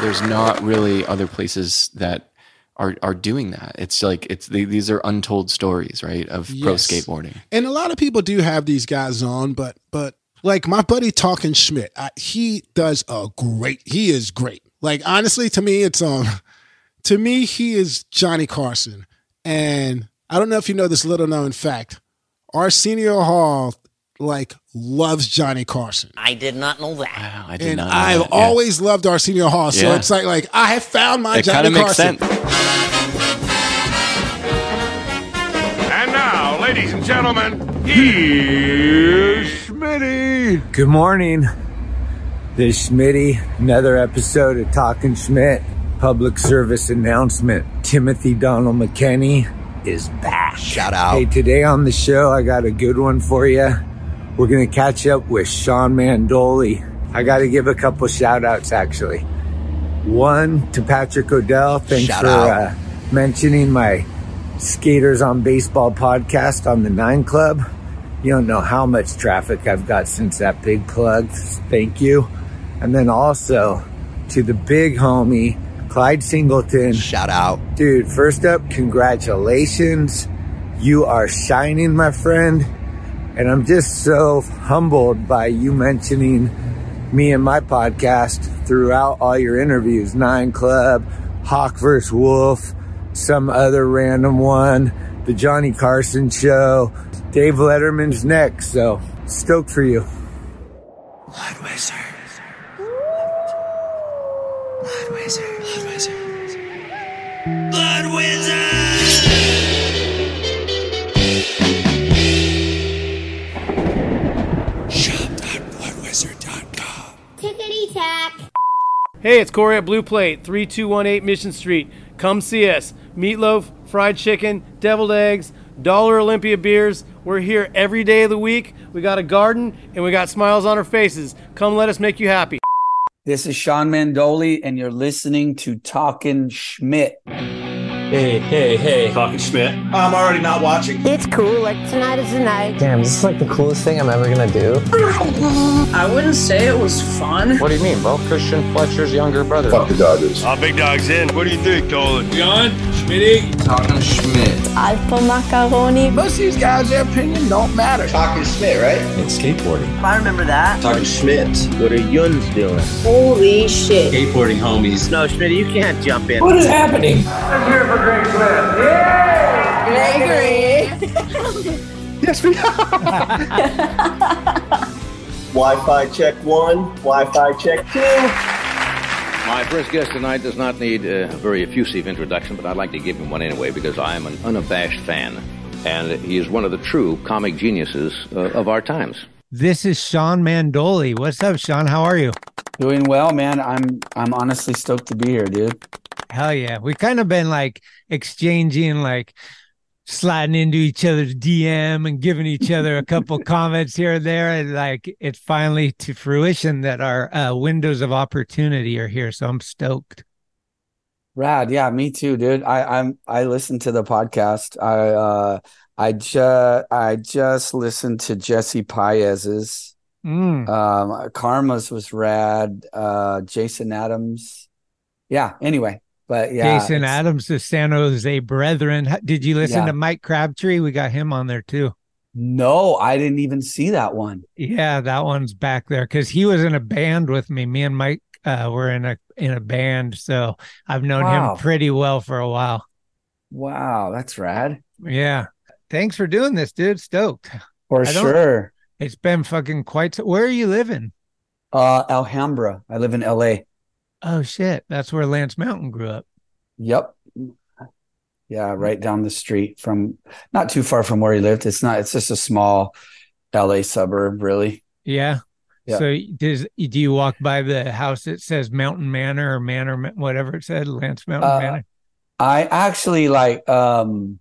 there's not really other places that are are doing that. It's like it's they, these are untold stories, right, of pro skateboarding. And a lot of people do have these guys on, but but like my buddy Talkin' Schmit, I, he does a great. He is great. Like honestly, to me, it's um, to me he is Johnny Carson, and I don't know if you know this little known fact. Arsenio Hall like loves Johnny Carson, I did not know that. Wow, I did and not. I've that, yeah. always loved Arsenio Hall. So Yeah. it's like like I have found my it Johnny of makes Carson. sense. And now, ladies and gentlemen, here's Schmitty. Good morning. This is Schmitty, another episode of Talkin' Schmit. Public service announcement. Timothy Donald McKenney is back. Shout out. Hey, today on the show, I got a good one for you. We're going to catch up with Shawn Mandoli. I got to give a couple shout outs actually. One to Patrick O'Dell. Thanks Shout for uh, mentioning my Skaters on Baseball podcast on the Nine Club. You don't know how much traffic I've got since that big plug. Thank you. And then also to the big homie, Clyde Singleton. Shout out. Dude, first up, congratulations. You are shining, my friend. And I'm just so humbled by you mentioning me and my podcast throughout all your interviews. Nine Club, Hawk vs. Wolf, some other random one, the Johnny Carson show, Dave Letterman's next. So stoked for you. Blood Wizard. Hey, it's Corey at Blue Plate, 3218 Mission Street. Come see us. Meatloaf, fried chicken, deviled eggs, Dollar Olympia beers. We're here every day of the week. We got a garden and we got smiles on our faces. Come let us make you happy. This is Shawn Mandoli, and you're listening to Talkin' Schmit. Hey, hey, hey. Talkin' Schmit. I'm already not watching. It's cool. Like tonight is the night. Damn, this is like the coolest thing I'm ever gonna do. I wouldn't say it was fun. What do you mean, bro? Christian Fletcher's younger brother. Fuck the Dodgers. Oh, big dog's in. What do you think, Dolan? John, Schmitty. Talkin' Schmit. Alpha macaroni. Most of these guys, their opinion don't matter. Talkin' Schmit, right? It's skateboarding. I remember that. Talkin' Schmit. What are Yuns doing? Holy shit. Skateboarding homies. No, Schmidt, you can't jump in. What is happening? Wi-Fi check one. Wi-Fi check two. My first guest tonight does not need a very effusive introduction, but I'd like to give him one anyway because I am an unabashed fan. And he is one of the true comic geniuses uh, of our times. This is Shawn Mandoli. What's up, Shawn? How are you? Doing well, man. I'm I'm honestly stoked to be here, dude. Hell yeah. We kind of been like exchanging, like sliding into each other's DM and giving each other a couple comments here and there. And like it's finally to fruition that our uh, windows of opportunity are here. So I'm stoked. Rad, yeah, me too, dude. I I'm I listened to the podcast. I uh I just I just listened to Jesse Paez's. Mm. Um, Karma's was rad. Uh, Jason Adams. Yeah. Anyway, but yeah, Jason Adams, the San Jose Brethren. Did you listen Yeah. to Mike Crabtree? We got him on there too. No, I didn't even see that one. Yeah, that one's back there because he was in a band with me. Me and Mike uh, were in a in a band, so I've known Wow. him pretty well for a while. Wow, that's rad. Yeah, thanks for doing this, dude. Stoked. For sure. It's been fucking quite. So- Where are you living? Uh, Alhambra. I live in LA. Oh shit, that's where Lance Mountain grew up. Yep. Yeah, right down the street from not too far from where he lived. It's not, it's just a small LA suburb, really. Yeah. Yeah. So does do you walk by the house that says Mountain Manor or Manor whatever it said Lance Mountain Uh, Manor? I actually like um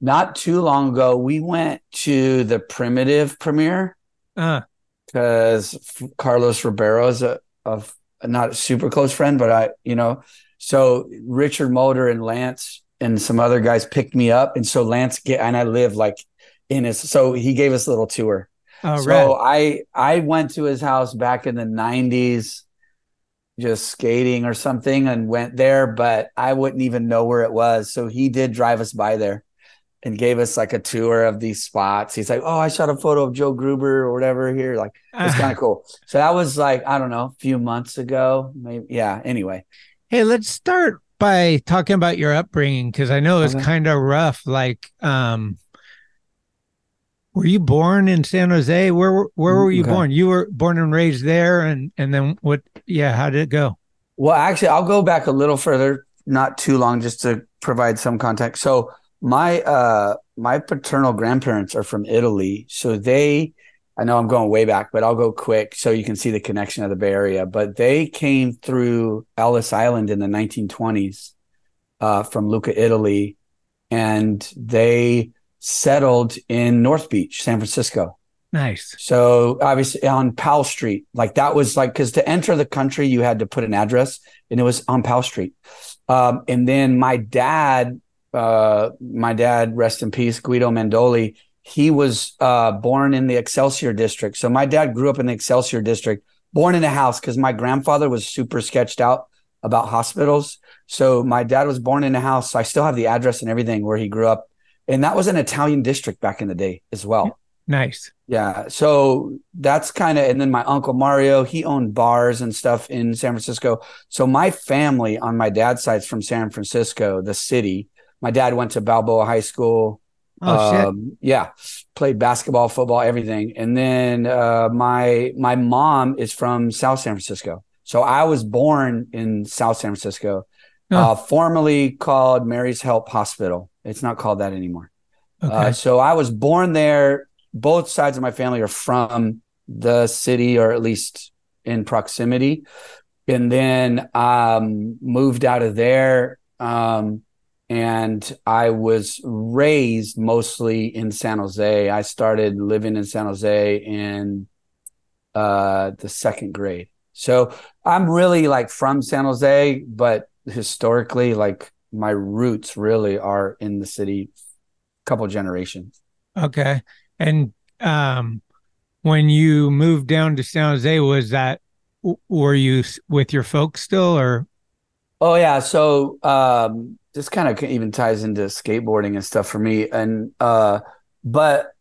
not too long ago we went to the primitive premiere Uh, because Carlos Ribeiro is a, a not a super close friend, but I, you know, so Richard Motor and Lance and some other guys picked me up, and so Lance get and I live like in his, so he gave us a little tour. oh, so right. I I went to his house back in the '90s, just skating or something and went there, but I wouldn't even know where it was. So he did drive us by there and gave us like a tour of these spots. He's like, "Oh, I shot a photo of Joe Gruber or whatever here." Like it's kind of cool. So that was like I don't know, a few months ago, maybe. Yeah. Anyway, Hey, let's start by talking about your upbringing because I know it's Okay. kind of rough. Like, um, were you born in San Jose? Where were- where were you Okay. born? You were born and raised there, and and then what? Yeah, how did it go? Well, actually, I'll go back a little further, not too long, just to provide some context. So my uh my paternal grandparents are from Italy, so they I know I'm going way back, but I'll go quick so you can see the connection of the Bay Area. But they came through Ellis Island in the 1920s uh, from Lucca, Italy, and they settled in North Beach, San Francisco. Nice. So obviously on Powell Street, like that was like because to enter the country you had to put an address, and it was on Powell Street. Um, and then my dad, uh, my dad, rest in peace, Guido Mandoli. He was uh, born in the Excelsior district. So my dad grew up in the Excelsior district, born in a house because my grandfather was super sketched out about hospitals. So my dad was born in a house. So I still have the address and everything where he grew up, and that was an Italian district back in the day as well. Nice. Yeah. So that's kind of, and then my uncle Mario, he owned bars and stuff in San Francisco. So my family on my dad's side's from San Francisco, the city. My dad went to Balboa High School. Oh, shit. Um, yeah, played basketball, football, everything. And then uh, my my mom is from South San Francisco. So I was born in South San Francisco, Oh. uh, formerly called Mary's Help Hospital. It's not called that anymore. Okay. Uh, so I was born there. Both sides of my family are from the city, or at least in proximity. And then um, moved out of there. Um, and I was raised mostly in San Jose. I started living in San Jose in uh, the second grade. So I'm really like from San Jose, but historically, like my roots really are in the city, a couple generations. Okay. And um, when you moved down to San Jose, was that were you with your folks still, or Oh yeah, so um this kind of even ties into skateboarding and stuff for me and uh but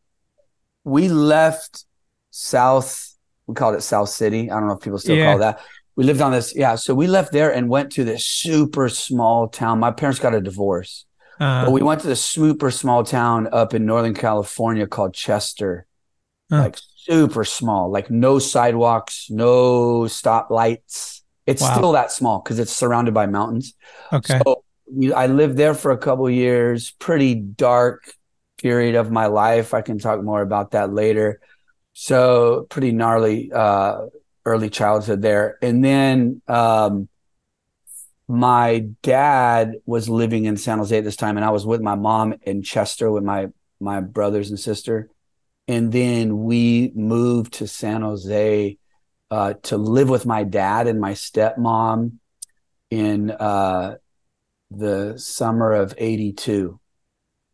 we left South we called it South City. I don't know if people still Yeah. call that. We lived on this yeah, so we left there and went to this super small town. My parents got a divorce. uh, But we went to this super small town up in Northern California called Chester. Huh. Like super small, like no sidewalks, no stoplights. It's Wow. still that small because it's surrounded by mountains. okay? So we, I lived there for a couple years, pretty dark period of my life. I can talk more about that later. So pretty gnarly uh, early childhood there. And then um, my dad was living in San Jose at this time, and I was with my mom in Chester with my my brothers and sister. And then we moved to San Jose uh, to live with my dad and my stepmom in uh, the summer of '82.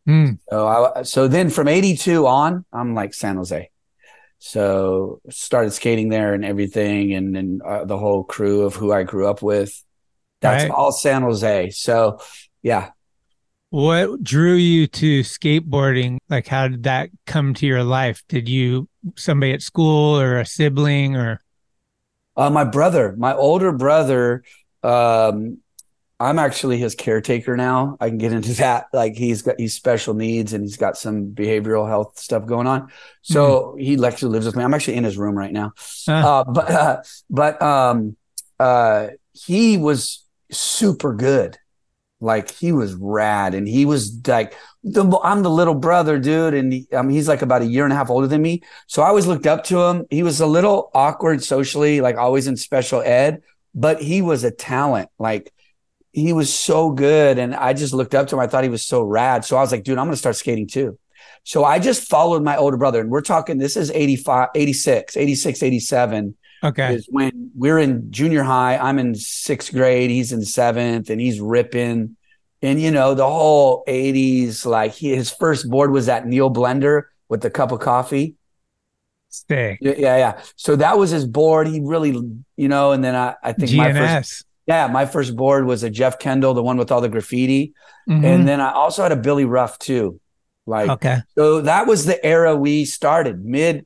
Hmm. So I so then from '82 on, I'm like San Jose. So started skating there and everything, and then uh, the whole crew of who I grew up with. That's Right. all San Jose. So yeah, What drew you to skateboarding? Like, how did that come to your life? Did you somebody at school or a sibling or? Uh, my brother, my older brother, um, I'm actually his caretaker now. I can get into that. Like he's got he's special needs and he's got some behavioral health stuff going on. So he actually lives with me. I'm actually in his room right now. Uh, but uh, but um, uh, he was super good. Like he was rad, and he was like, the, I'm the little brother, dude, and he, um, he's like about a year and a half older than me. So I always looked up to him. He was a little awkward socially, like always in special ed, but he was a talent. Like he was so good, and I just looked up to him. I thought he was so rad. So I was like, dude, I'm gonna start skating too. So I just followed my older brother, and we're talking. This is 85, 86, 86, 87 Okay. is when we're in junior high. I'm in sixth grade. He's in seventh, and he's ripping. And you know the whole '80s. Like he, his first board was that Neil Blender with the cup of coffee. Sick. Yeah, yeah, yeah. So that was his board. He really, you know, and then I, I think my first, yeah, my first board was a Jeff Kendall, the one with all the graffiti, Mhm. and then I also had a Billy Ruff too. Like, Okay. so that was the era we started. Mid,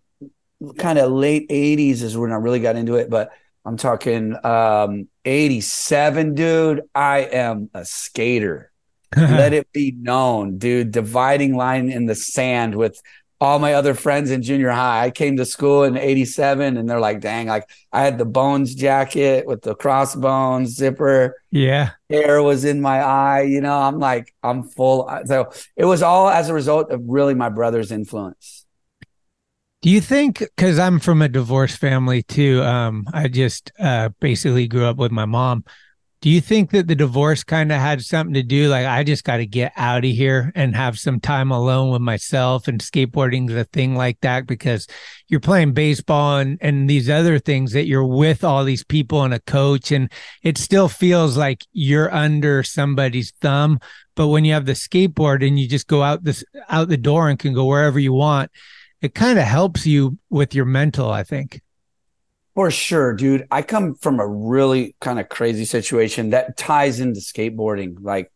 kind of late '80s is when I really got into it. But I'm talking um, '87, dude. I am a skater. Let it be known, dude. Dividing line in the sand with all my other friends in junior high. I came to school in 87 and they're like, dang, like I had the bones jacket with the crossbones zipper. Yeah. Hair was in my eye. You know, I'm like, I'm full. So it was all as a result of really my brother's influence. Do you think because I'm from a divorced family too? Um, I just uh, basically grew up with my mom. Do you think that the divorce kind of had something to do? Like, I just got to get out of here and have some time alone with myself, and skateboarding is a thing like that because you're playing baseball and and these other things that you're with all these people and a coach, and it still feels like you're under somebody's thumb. But when you have the skateboard and you just go out this out the door and can go wherever you want, it kind of helps you with your mental, I think. For sure, dude. I come from a really kind of crazy situation that ties into skateboarding. Like,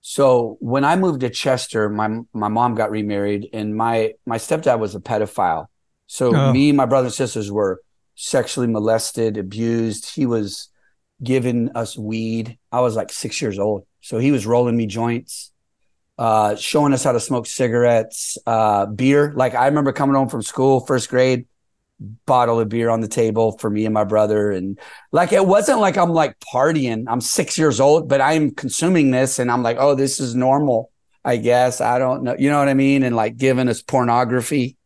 so when I moved to Chester, my my mom got remarried, and my my stepdad was a pedophile. So Oh. me, my brother and sisters were sexually molested, abused. He was giving us weed. I was like six years old, so he was rolling me joints, uh, showing us how to smoke cigarettes, uh, beer. Like I remember coming home from school, first grade bottle of beer on the table for me and my brother. And like it wasn't like I'm like partying. I'm 6 years old but I'm consuming this and I'm like oh this is normal I guess. I don't know. You know what I mean? And like giving us pornography.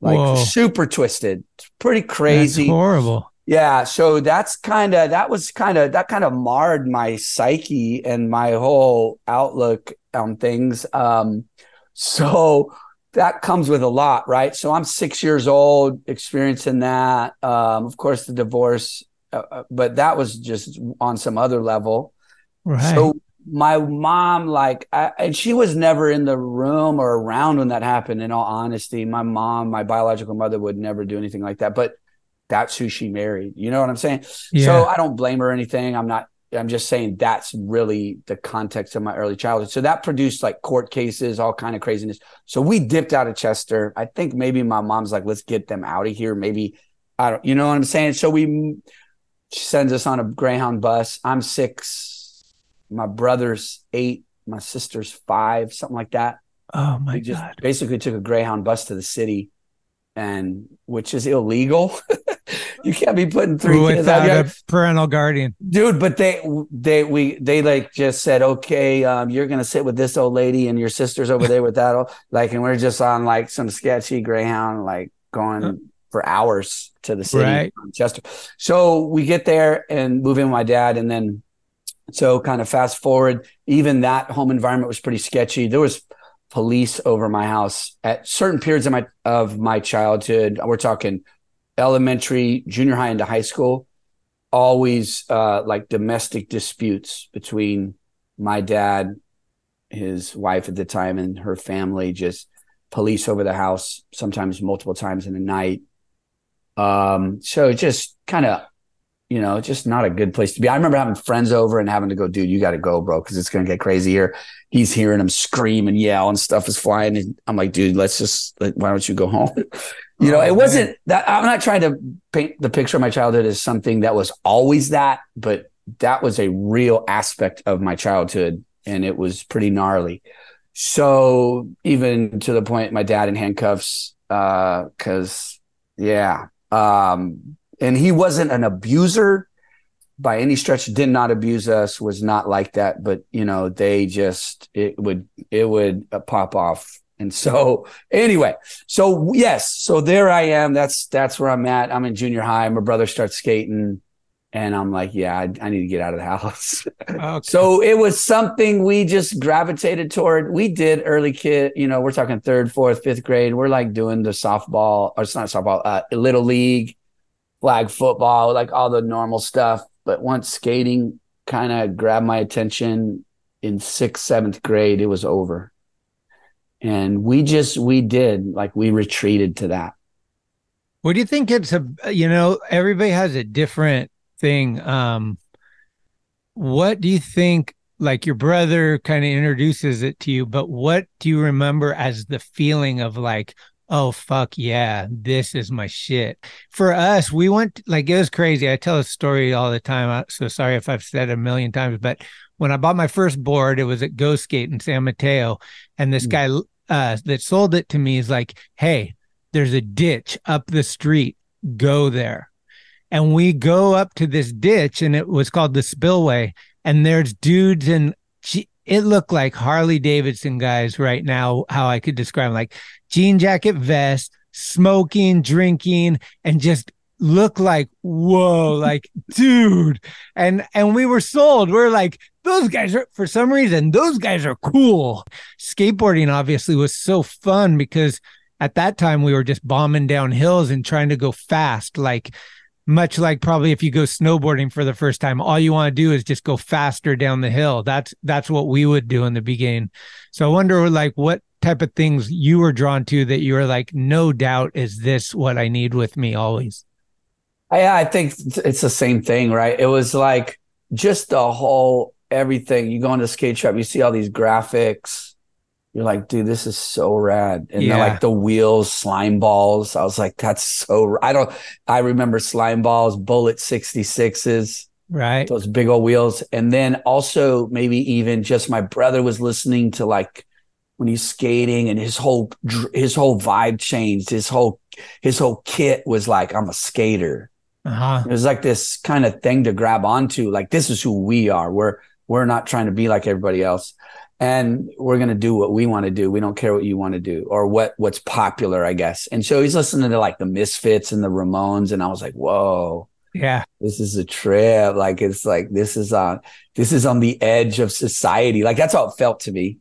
Like Whoa. super twisted. It's pretty That's crazy. horrible. Yeah, so that's kind of that was kind of that kind of marred my psyche and my whole outlook on things. Um, so that comes with a lot, right? So I'm six years old, experiencing that. Um, of course, the divorce, uh, uh, but that was just on some other level. Right. So my mom, like, I, and she was never in the room or around when that happened. In all honesty, my mom, my biological mother, would never do anything like that. But that's who she married. You know what I'm saying? Yeah. So I don't blame her or anything. I'm not. I'm just saying that's really the context of my early childhood. So that produced like court cases, all kind of craziness. So we dipped out of Chester. I think maybe my mom's like, let's get them out of here. Maybe I don't. You know what I'm saying? So we she sends us on a Greyhound bus. I'm six. My brother's eight. My sister's five. Something like that oh my we just god. basically took a greyhound bus to the city and which is illegal. You can't be putting three kids out Without here. a parental guardian. dude but they they we they like just said okay um you're gonna sit with this old lady and your sister's over there with that old, like and we're just on like some sketchy greyhound like going for hours to the city Right. chester. So we get there and move in with my dad and then so kind of fast forward even that home environment was pretty sketchy. There was police over my house at certain periods of my of my childhood. We're talking elementary junior high into high school. Always uh like domestic disputes between my dad his wife at the time and her family. Just police over the house sometimes multiple times in the night. Um so just kind of you know just not a good place to be. I remember having friends over and having to go dude you got to go bro because it's going to get crazy here. He's hearing him scream and yell and stuff is flying and i'm like dude let's just like, why don't you go home? You know Oh, it man. wasn't that i'm not trying to paint the picture of my childhood as something that was always that but that was a real aspect of my childhood and it was pretty gnarly. So even to the point my dad in handcuffs uh cuz yeah um and he wasn't an abuser by any stretch did not abuse us was not like that but you know they just it would it would pop off and so anyway so yes so there i am that's that's where i'm at i'm in junior high my brother starts skating and i'm like yeah i, I need to get out of the house Okay. so it was something we just gravitated toward. We did early kid, you know, we're talking third, fourth, fifth grade. We're like doing the softball, or it's not softball, uh, little league, flag football, like all the normal stuff. But once skating kind of grabbed my attention in sixth, seventh grade, it was over. And we just, we did like we retreated to that. What do you think it's a you know, everybody has a different thing. Um what do you think like your brother kind of introduces it to you, but what do you remember as the feeling of like, oh fuck yeah, this is my shit. For us, we went like it was crazy. I tell a story all the time. So sorry if I've said it a million times, but when I bought my first board, it was at Ghost Skate in San Mateo, and this guy uh, that sold it to me is like, "Hey, there's a ditch up the street. Go there." And we go up to this ditch, and it was called the Spillway. And there's dudes and it looked like Harley Davidson guys right now. How I could describe them, like jean jacket vest, smoking, drinking, and just look like whoa, like dude. And and we were sold. We're like those guys are for some reason those guys are cool. Skateboarding obviously was so fun because at that time we were just bombing down hills and trying to go fast like much like probably if you go snowboarding for the first time all you want to do is just go faster down the hill that's that's what we would do in the beginning so i wonder like what type of things you were drawn to that you were like no doubt is this what i need with me always yeah i think it's the same thing right it was like just the whole everything you go into skate shop you see all these graphics you're like, dude, this is so rad. And yeah. like the wheels, slime balls. I was like, that's so, I don't, I remember slime balls, bullet 66s, right? Those big old wheels. And then also maybe even just my brother was listening to like when he's skating and his whole, his whole vibe changed. His whole, his whole kit was like, I'm a skater. Uh-huh. It was like this kind of thing to grab onto. Like, this is who we are. We're, we're not trying to be like everybody else and we're going to do what we want to do. We don't care what you want to do or what what's popular, I guess. And so he's listening to like the Misfits and the Ramones, and I was like, whoa, yeah, this is a trip. Like it's like this is on this is on the edge of society. Like that's how it felt to me.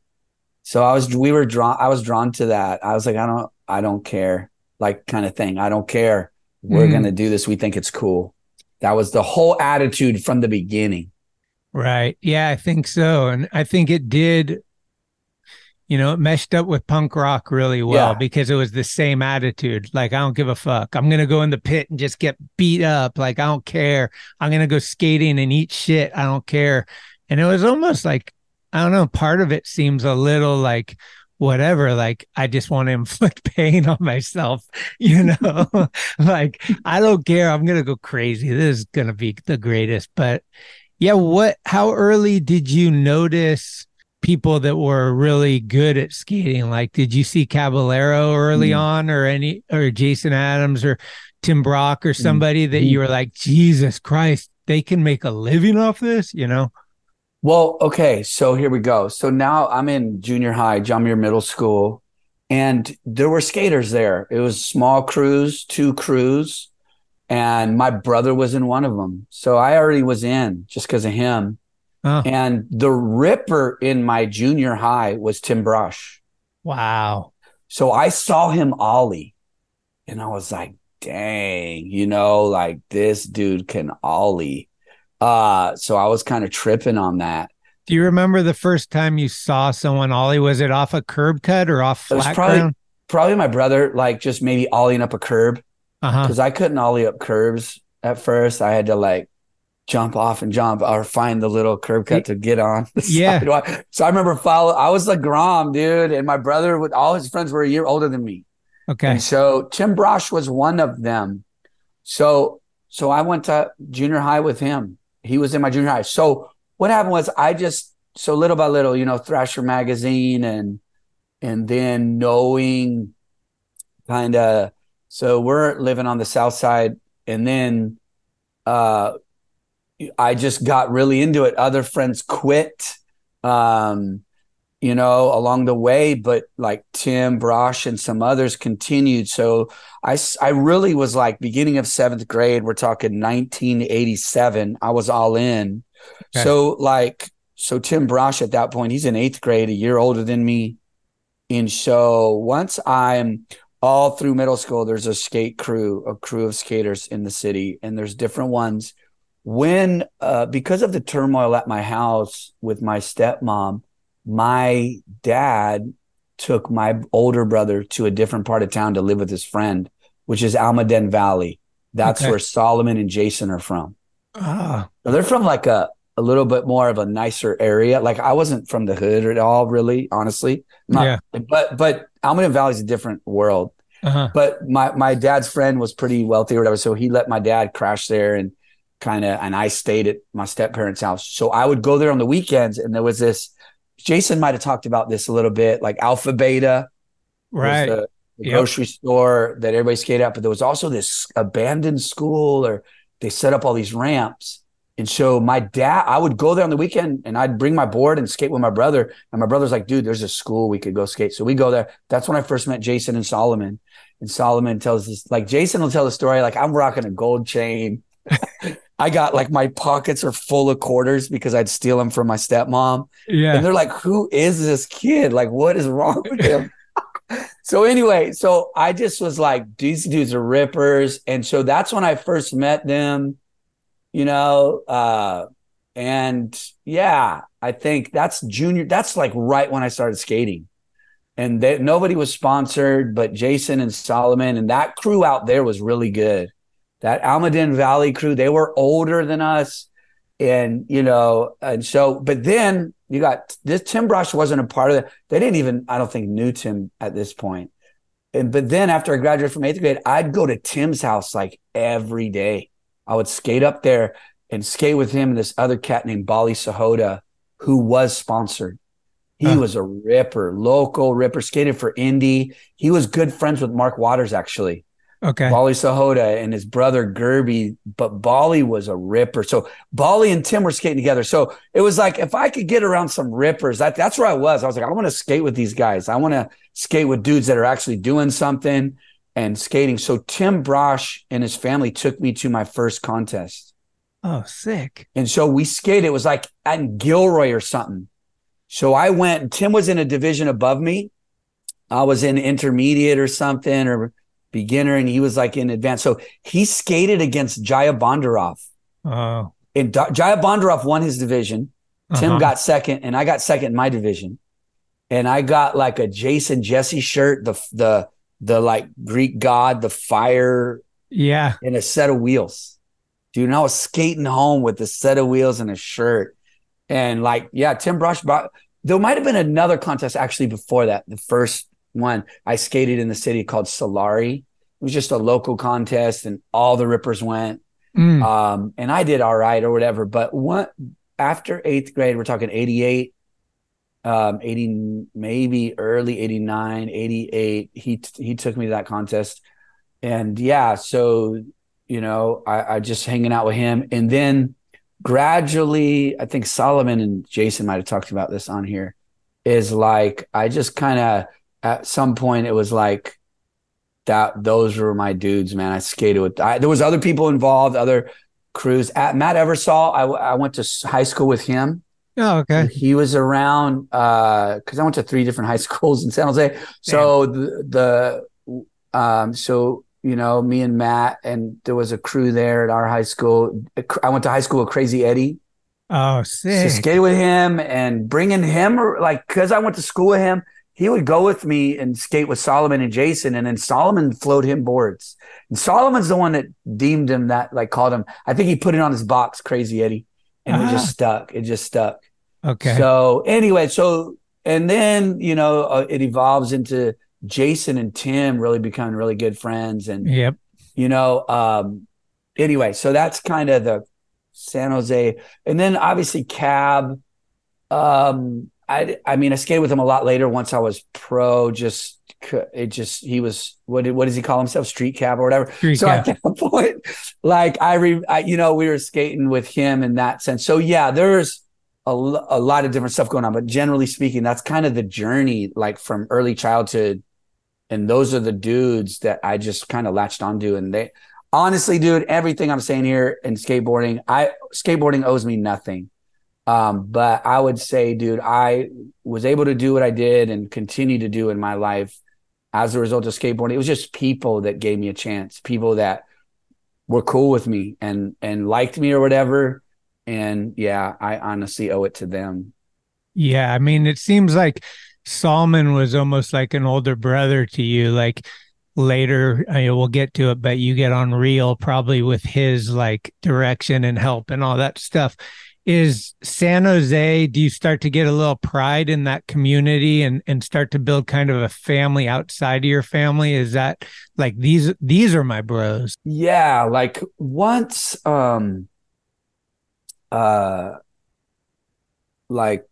So I was we were drawn. I was drawn to that. I was like, I don't I don't care, like kind of thing. I don't care. We're mm. gonna do this. We think it's cool. That was the whole attitude from the beginning. Right. Yeah, I think so. And I think it did, you know, it meshed up with punk rock really well yeah. because it was the same attitude. Like, I don't give a fuck. I'm going to go in the pit and just get beat up. Like, I don't care. I'm going to go skating and eat shit. I don't care. And it was almost like, I don't know, part of it seems a little like, whatever like i just want to inflict pain on myself you know like i don't care i'm gonna go crazy this is gonna be the greatest but yeah, what how early did you notice people that were really good at skating? Like did you see Caballero early mm. on or any or Jason Adams or Tim Brauch or somebody mm. that you were like, Jesus Christ, they can make a living off this, you know? Well, okay, so here we go. So now I'm in junior high, John Muir Middle School, and there were skaters there. It was small crews, two crews and my brother was in one of them. So I already was in just because of him. Oh. And the ripper in my junior high was Tim Brauch. Wow. So I saw him ollie and I was like, dang, you know, like this dude can ollie. Uh, so I was kind of tripping on that. Do you remember the first time you saw someone ollie? Was it off a curb cut or off flat probably, ground? Probably my brother, like just maybe ollieing up a curb because uh-huh. I couldn't ollie up curbs at first. I had to like jump off and jump or find the little curb cut to get on. yeah. Sidewalk. So I remember follow. I was like Grom, dude, and my brother with all his friends were a year older than me. Okay. And so Tim Brauch was one of them. So so I went to junior high with him. He was in my junior high. So what happened was I just so little by little, you know, Thrasher magazine and and then knowing kind of so we're living on the south side, and then uh, I just got really into it. Other friends quit, um, you know, along the way, but like Tim Brauch and some others continued. So I, I really was like beginning of seventh grade. We're talking 1987. I was all in. Okay. So like, so Tim Brauch at that point, he's in eighth grade, a year older than me. And so once I'm all through middle school there's a skate crew a crew of skaters in the city and there's different ones when uh, because of the turmoil at my house with my stepmom my dad took my older brother to a different part of town to live with his friend which is Almaden Valley. That's Okay. where Salman and Jason are from. Ah, So they're from like a a little bit more of a nicer area. Like I wasn't from the hood at all, really, honestly. Not- Yeah. But but Almaden Valley is a different world. uh-huh. But my my dad's friend was pretty wealthy or whatever, so he let my dad crash there and kind of and I stayed at my step parents' house. So I would go there on the weekends, and there was this. Jason might have talked about this a little bit, like Alpha Beta, right. the, the Yep. grocery store that everybody skated at, but there was also this abandoned school, or they set up all these ramps. And so my dad, I would go there on the weekend and I'd bring my board and skate with my brother. And my brother's like, dude, there's a school we could go skate. So we go there. That's when I first met Jason and Salman. And Salman tells this, like Jason will tell the story, like I'm rocking a gold chain. I got like my pockets are full of quarters because I'd steal them from my stepmom. Yeah. And they're like, who is this kid? Like, what is wrong with him? so anyway, so I just was like, these dudes are rippers. And so that's when I first met them, you know. Uh and yeah, I think that's junior, that's like right when I started skating. And they, nobody was sponsored, but Jason and Salman and that crew out there was really good. That Almaden Valley crew, they were older than us and you know, and so, but then you got this. Tim Brauch wasn't a part of it. They didn't even, I don't think, knew Tim at this point. And but then after I graduated from eighth grade, I'd go to Tim's house like every day. I would skate up there and skate with him and this other cat named Bali Sahota, who was sponsored. He Huh. was a ripper, local ripper, skated for Indy. He was good friends with Mark Waters, actually. Okay. Bali Sahota and his brother Gerby, but Bali was a ripper. So Bali and Tim were skating together. So it was like if I could get around some rippers, that that's where I was. I was like, I want to skate with these guys. I want to skate with dudes that are actually doing something and skating. So Tim Brauch and his family took me to my first contest. Oh, sick. And so we skated. It was like at Gilroy or something. So I went, Tim was in a division above me. I was in intermediate or something or beginner, and he was like in advance. So he skated against Jaya Bonderov. Oh. And Do- Jaya Bonderov won his division. Tim Uh-huh. got second, and I got second in my division. And I got like a Jason Jessee shirt, the the the like Greek god, the fire Yeah. and a set of wheels. Dude, and I was skating home with a set of wheels and a shirt. And like, yeah, Tim Brauch there might have been another contest actually before that. The first one I skated in the city called Solari. It was just a local contest and all the rippers went. Mm. Um, and I did all right or whatever. But what after eighth grade, we're talking 88, um, 80, maybe early 89, 88. He he took me to that contest. And yeah, so you know, I, I just hanging out with him. And then gradually, I think Salman and Jason might have talked about this on here, is like I just kind of at some point it was like that those were my dudes, man. I skated with I, there was other people involved, other crews. At Matt Eversole, I went to high school with him. Oh, okay. He was around because I went to three different high schools in San Jose. So the, the um so you know me and Matt and there was a crew there at our high school. I went to high school with Crazy Eddie. Oh, So sick. skated with him and bringing him like because I went to school with him. He would go with me and skate with Salman and Jason, and then Salman flowed him boards. And Salman's the one that deemed him that, like, called him. I think he put it on his box, Crazy Eddie, and it Ah. just stuck. It just stuck. Okay. So anyway, so and then you know uh, it evolves into Jason and Tim really becoming really good friends, and Yep. you know, um, anyway, so that's kind of the San Jose, and then obviously Cab. Um, I I mean, I skated with him a lot later once I was pro. Just it just he was what did- what does he call himself? Street cab or whatever. Street so cab. at that point, like I, re, I, you know, we were skating with him in that sense. So yeah, there's a, a lot of different stuff going on, but generally speaking, that's kind of the journey, like from early childhood, and those are the dudes that I just kind of latched onto, and they honestly, dude, everything I'm saying here in skateboarding, I skateboarding owes me nothing. Um, but I would say, dude, I was able to do what I did and continue to do in my life as a result of skateboarding. It was just people that gave me a chance, people that were cool with me and and liked me or whatever. And yeah, I honestly owe it to them. Yeah, I mean, it seems like Salman was almost like an older brother to you. Like, later I mean, we'll get to it but you get on real probably with his like direction and help and all that stuff is san jose do you start to get a little pride in that community and and start to build kind of a family outside of your family? Is that like these these are my bros. Yeah, like once um uh like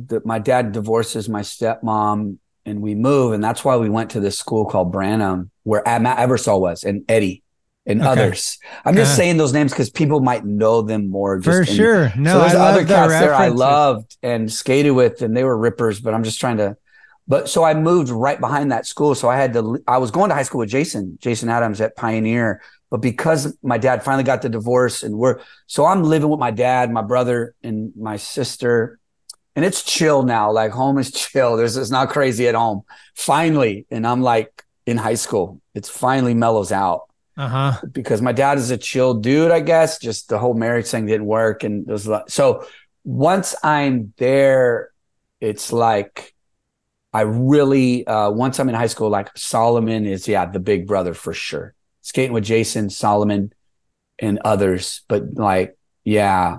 the, my dad divorces my stepmom and we move and that's why we went to this school called Branham where Matt Eversole was and Eddie and Okay. others. I'm just Uh. saying those names because people might know them more. For in- sure. No, so there's I other the cats there I loved and skated with, and they were rippers. But I'm just trying to. But so I moved right behind that school, so I had to. I was going to high school with Jason, Jason Adams at Pioneer, but because my dad finally got the divorce, and we're so I'm living with my dad, my brother, and my sister, and it's chill now. Like home is chill. There's it's not crazy at home. Finally, and I'm like in high school. It's finally mellows out uh-huh because my dad is a chill dude, I guess. Just the whole marriage thing didn't work. And there's a lot. So once I'm there, it's like I really uh once I'm in high school, like Salman is yeah, the big brother for sure. Skating with Jason, Salman, and others. But like, yeah.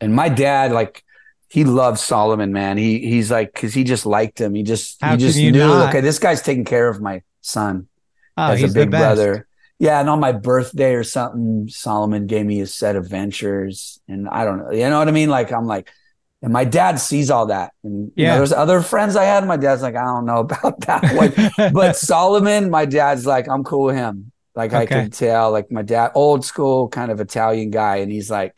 And my dad, like he loves Salman, man. He he's like because he just liked him. He just How he just knew, not? okay, this guy's taking care of my son oh as a big brother. Yeah, and on my birthday or something, Salman gave me a set of ventures, and I don't know, you know what I mean? Like I'm like, and my dad sees all that, and you know, there's other friends I had. My dad's like, I don't know about that one, but Salman, my dad's like, I'm cool with him. Like I Okay. could tell, like my dad, old school kind of Italian guy, and he's like,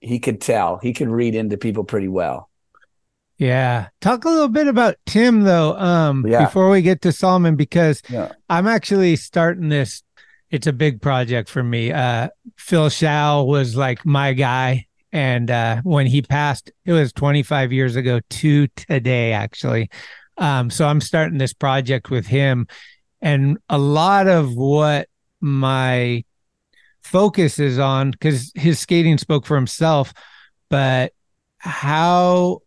he could tell, he could read into people pretty well. Yeah. Talk a little bit about Tim though, um, Yeah. before we get to Salman, because Yeah. I'm actually starting this. It's a big project for me. Uh, Phil Shaw was like my guy. And uh, when he passed, it was 25 years ago to today, actually. Um, so I'm starting this project with him. And a lot of what my focus is on, because his skating spoke for himself, but how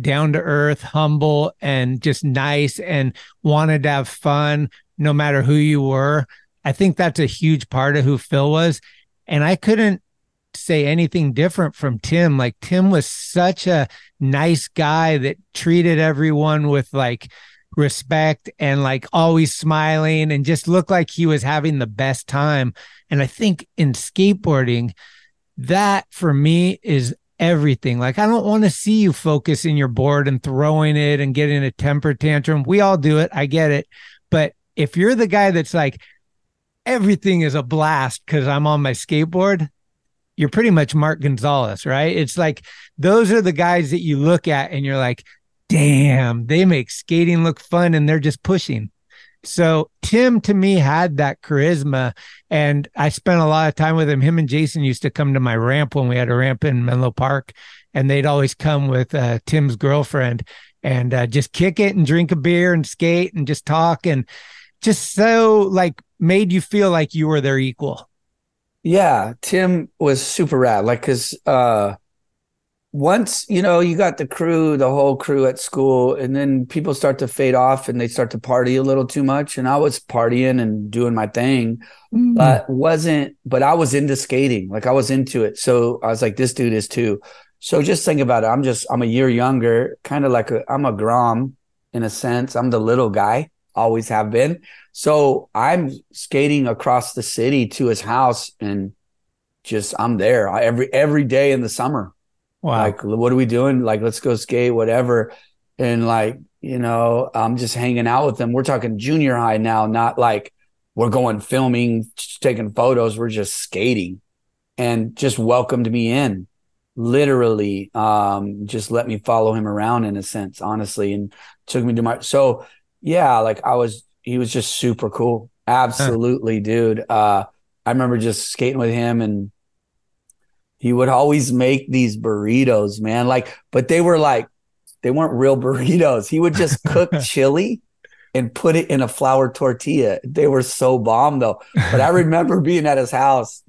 down to earth, humble, and just nice and wanted to have fun no matter who you were. I think that's a huge part of who Phil was. And I couldn't say anything different from Tim. Like, Tim was such a nice guy that treated everyone with like respect and like always smiling and just looked like he was having the best time. And I think in skateboarding, that for me is everything. Like, I don't want to see you focusing your board and throwing it and getting a temper tantrum. We all do it. I get it. But if you're the guy that's like, everything is a blast because I'm on my skateboard, you're pretty much Mark Gonzalez, right? It's like those are the guys that you look at and you're like, damn, they make skating look fun and they're just pushing. So Tim to me had that charisma and I spent a lot of time with him. Him and Jason used to come to my ramp when we had a ramp in Menlo Park and they'd always come with uh, Tim's girlfriend and uh, just kick it and drink a beer and skate and just talk and just so like made you feel like you were their equal. Yeah, Tim was super rad. Like, cause uh, once you know you got the crew, the whole crew at school, and then people start to fade off and they start to party a little too much. And I was partying and doing my thing, but wasn't. But I was into skating. Like I was into it. So I was like, this dude is too. So just think about it. I'm just I'm a year younger, kind of like a I'm a Grom in a sense. I'm the little guy, always have been. So I'm skating across the city to his house and just I'm there I- every every day in the summer. Wow. Like, what are we doing? Like, let's go skate, whatever. And like, you know, I'm just hanging out with them. We're talking junior high now, not like we're going filming, taking photos. We're just skating and just welcomed me in literally um just let me follow him around in a sense honestly and took me to my so yeah like i was he was just super cool. Absolutely dude. Uh i remember just skating with him and he would always make these burritos man. Like but they were like they weren't real burritos. He would just cook chili and put it in a flour tortilla. They were so bomb though. But i remember being at his house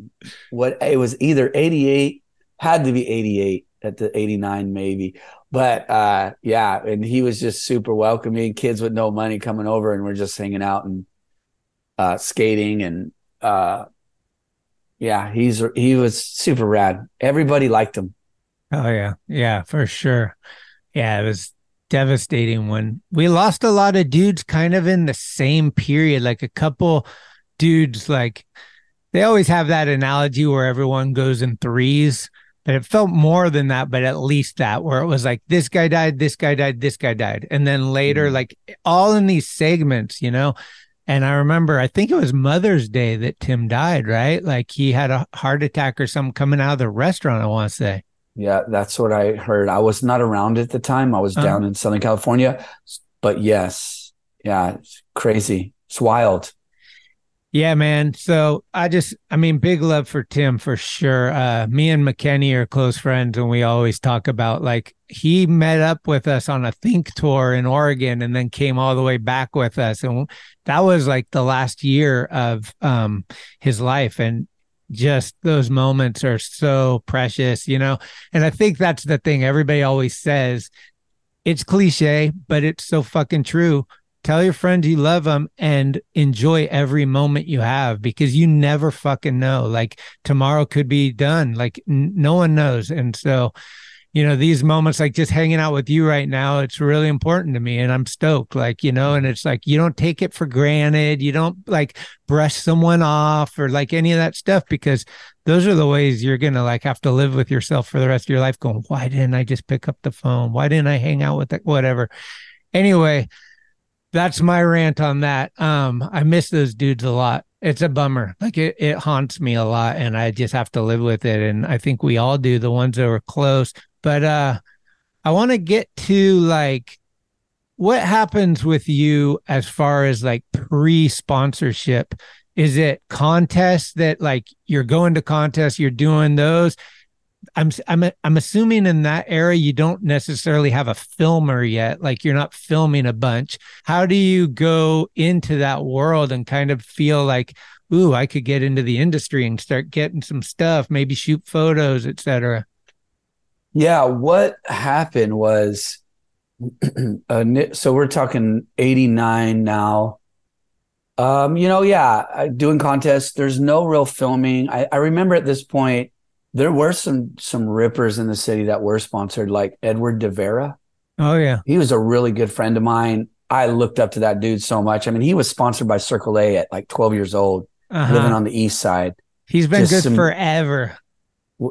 what it was either 88 had to be 88 at the 89 maybe but uh yeah and he was just super welcoming kids with no money coming over and we're just hanging out and uh, skating and uh, yeah, he's he was super rad. Everybody liked him. Oh yeah, yeah, for sure. Yeah, it was devastating when we lost a lot of dudes kind of in the same period. Like a couple dudes, like they always have that analogy where everyone goes in threes. But it felt more than that, but at least that where it was like this guy died, this guy died, this guy died. And then later, Mm-hmm. like all in these segments, you know. And I remember, I think it was Mother's Day that Tim died, right? Like he had a heart attack or something coming out of the restaurant, I want to say. Yeah, that's what I heard. I was not around at the time. I was Oh. down in Southern California. But yes, yeah, it's crazy. It's wild. Yeah, man. So I just, I mean, big love for Tim for sure. Uh, me and McKenny are close friends, and we always talk about like he met up with us on a Think tour in Oregon, and then came all the way back with us, and that was like the last year of um his life, and just those moments are so precious, you know. And I think that's the thing everybody always says. It's cliche, but it's so fucking true tell your friends you love them and enjoy every moment you have because you never fucking know. Like tomorrow could be done. Like n- no one knows. And so you know these moments like just hanging out with you right now it's really important to me and i'm stoked like you know and it's like you don't take it for granted. You don't like brush someone off or like any of that stuff because those are the ways you're gonna like have to live with yourself for the rest of your life going why didn't i just pick up the phone? Why didn't i hang out with that whatever? Anyway that's my rant on that. Um, I miss those dudes a lot. It's a bummer. Like it, it haunts me a lot and I just have to live with it. And I think we all do, the ones that were close. But uh I want to get to like what happens with you as far as like pre-sponsorship? Is it contests that like you're going to contests, you're doing those? I'm I'm I'm assuming in that era you don't necessarily have a filmer yet, like you're not filming a bunch. How do you go into that world and kind of feel like, ooh, I could get into the industry and start getting some stuff, maybe shoot photos, etc. Yeah, what happened was uh, so we're talking 89 now. Um, you know, yeah, doing contests, there's no real filming. I, I remember at this point there were some some rippers in the city that were sponsored, like Edward Devera. Oh yeah. He was a really good friend of mine. I looked up to that dude so much. I mean, he was sponsored by Circle A at like 12 years old, Uh-huh. living on the east side. He's been Just good some- forever.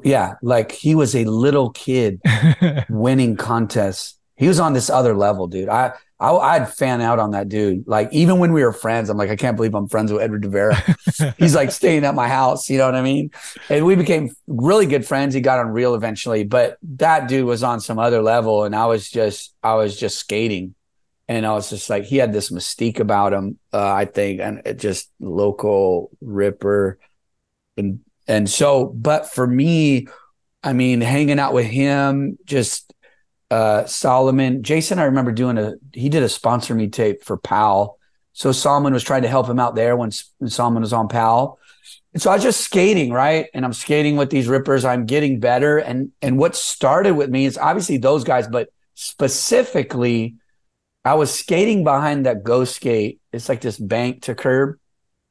Yeah, like he was a little kid winning contests. He was on this other level, dude. I, I I'd fan out on that dude. Like even when we were friends, I'm like, I can't believe I'm friends with Edward Devera. He's like staying at my house, you know what I mean? And we became really good friends. He got on real eventually, but that dude was on some other level, and I was just I was just skating. And I was just like, he had this mystique about him, uh, I think, and it just local ripper and and so but for me i mean hanging out with him just uh salman. Jason i remember doing a he did a sponsor me tape for Powell. So salman was trying to help him out there when, when salman was on Powell. And so i was just skating right? And i'm skating with these rippers. I'm getting better. And and what started with me is obviously those guys but specifically i was skating behind that go skate it's like this bank to curb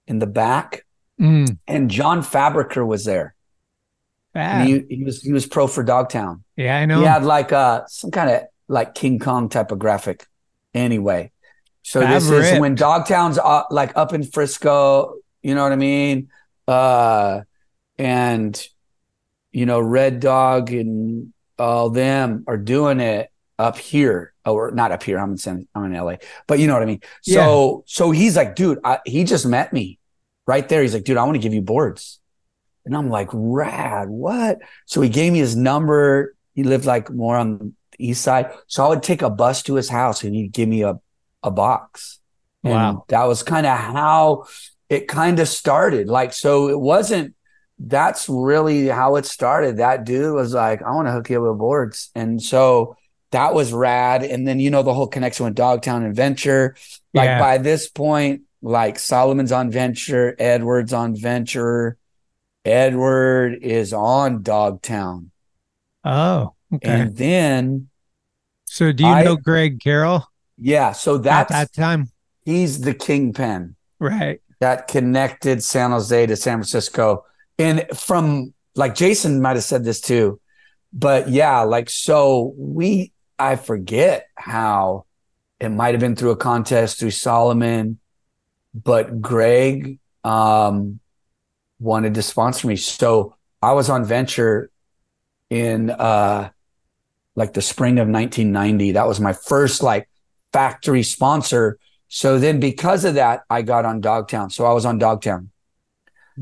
in the back. Mm, and John Fabriker was there. And he, he was he was pro for Dogtown. yeah, I know. He had like uh some kind of like King Kong type of graphic. Anyway, so this is when Dogtown's uh, like up in Frisco. You know what I mean? Uh, and you know Red Dog and all them are doing it up here, or not up here. I'm in San, I'm in LA, but you know what I mean. So so he's like, dude, I, he just met me right there. He's like, dude, I want to give you boards. And I'm like, rad, what? So he gave me his number. He lived like more on the east side. So I would take a bus to his house and he'd give me a, a box. And Wow. that was kind of how it kind of started. Like, so it wasn't, that's really how it started. That dude was like, I want to hook you up with boards. And so that was rad. And then, you know, the whole connection with Dogtown and Venture. Like Yeah. by this point, like Salman's on Venture, Edward's on Venture. Edward is on Dogtown. Oh, okay. And then, so do you I- know Greg Carroll yeah, so at that time? he's the kingpin. Right. that connected San Jose to San Francisco. And from like Jason might have said this too, but yeah, like so we I forget how it might have been through a contest through Salman, but Greg um wanted to sponsor me. So I was on venture in uh like the spring of 1990. That was my first like factory sponsor. So then because of that, I got on Dogtown. So I was on Dogtown.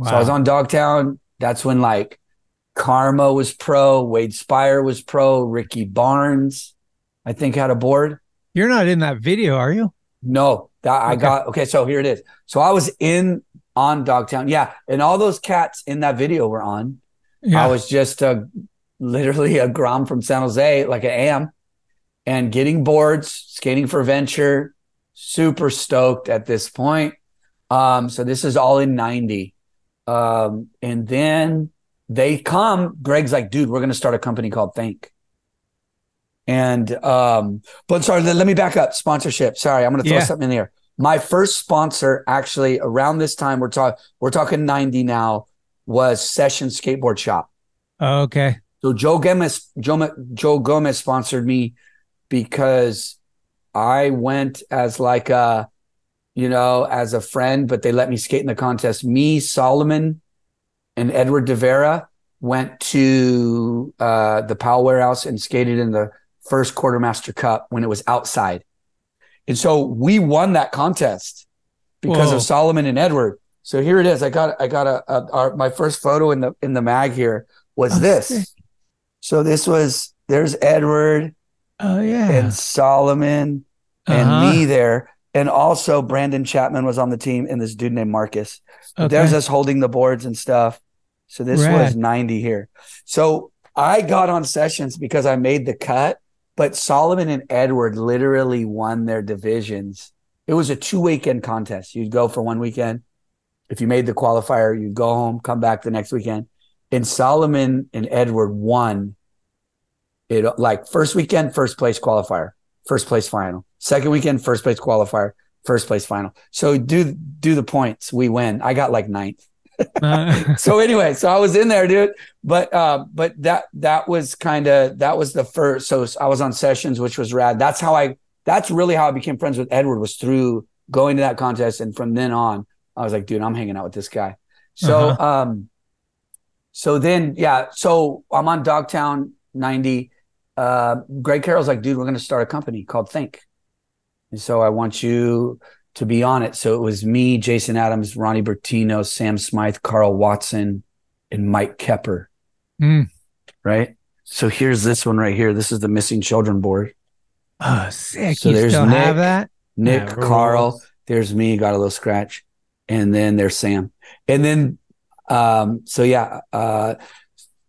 So I was on Dogtown. That's when like Karma was pro, Wade Speyer was pro, Ricky Barnes, I think had a board. You're not in that video, are you? No, that I got okay. So here it is. So I was in on Dogtown. Yeah. And all those cats in that video were on. Yeah. I was just a literally a Grom from San Jose, like I am, and getting boards, skating for venture, super stoked at this point. Um, so this is all in 90. Um, and then they come, Greg's like, dude, we're gonna start a company called Think. And um, but sorry, let, let me back up. Sponsorship. Sorry, I'm gonna throw Yeah. something in there. My first sponsor, actually, around this time, we're talking we're talking 90 now, was Session Skateboard Shop. Okay. So Joe Gomez, Joe, Joe Gomez sponsored me because I went as like a, you know, as a friend, but they let me skate in the contest. Me, Salman, and Edward Devera went to uh, the Powell Warehouse and skated in the first Quartermaster Cup when it was outside. And so we won that contest because Whoa. of Salman and Edward. So here it is. I got I got a, a our, my first photo in the in the mag here was Oh, this. sick. So this was there's Edward Oh yeah. and Salman and Uh-huh. me there. And also Brandon Chapman was on the team and this dude named Marcus. Okay. There's us holding the boards and stuff. So this was 90 here. So I got on sessions because I made the cut, but Salman and Edward literally won their divisions. It was a two weekend contest. You'd go for one weekend. If you made the qualifier, you'd go home, come back the next weekend. And Salman and Edward won it like first weekend, first place qualifier, first place final. Second weekend, first place qualifier, first place final. So do do the points, we win. I got like ninth. Uh, so anyway, so I was in there, dude. But uh, but that that was kind of that was the first. So I was on sessions, which was rad. That's how I. That's really how I became friends with Edward was through going to that contest, and from then on, I was like, dude, I'm hanging out with this guy. So Uh-huh. um, so then yeah, so I'm on Dogtown ninety. Uh, Greg Carroll's like, dude, we're gonna start a company called Think, and so I want you to be on it. So it was me, Jason Adams, Ronnie Bertino, Sam Smythe, Carl Watson, and Mike Kepper. Mm. Right. So here's this one right here. This is the missing children board. oh, sick. So you there's still Nick, have that? Nick, Yeah, Carl. rules. There's me, got a little scratch. And then there's Sam. And then um, so yeah, uh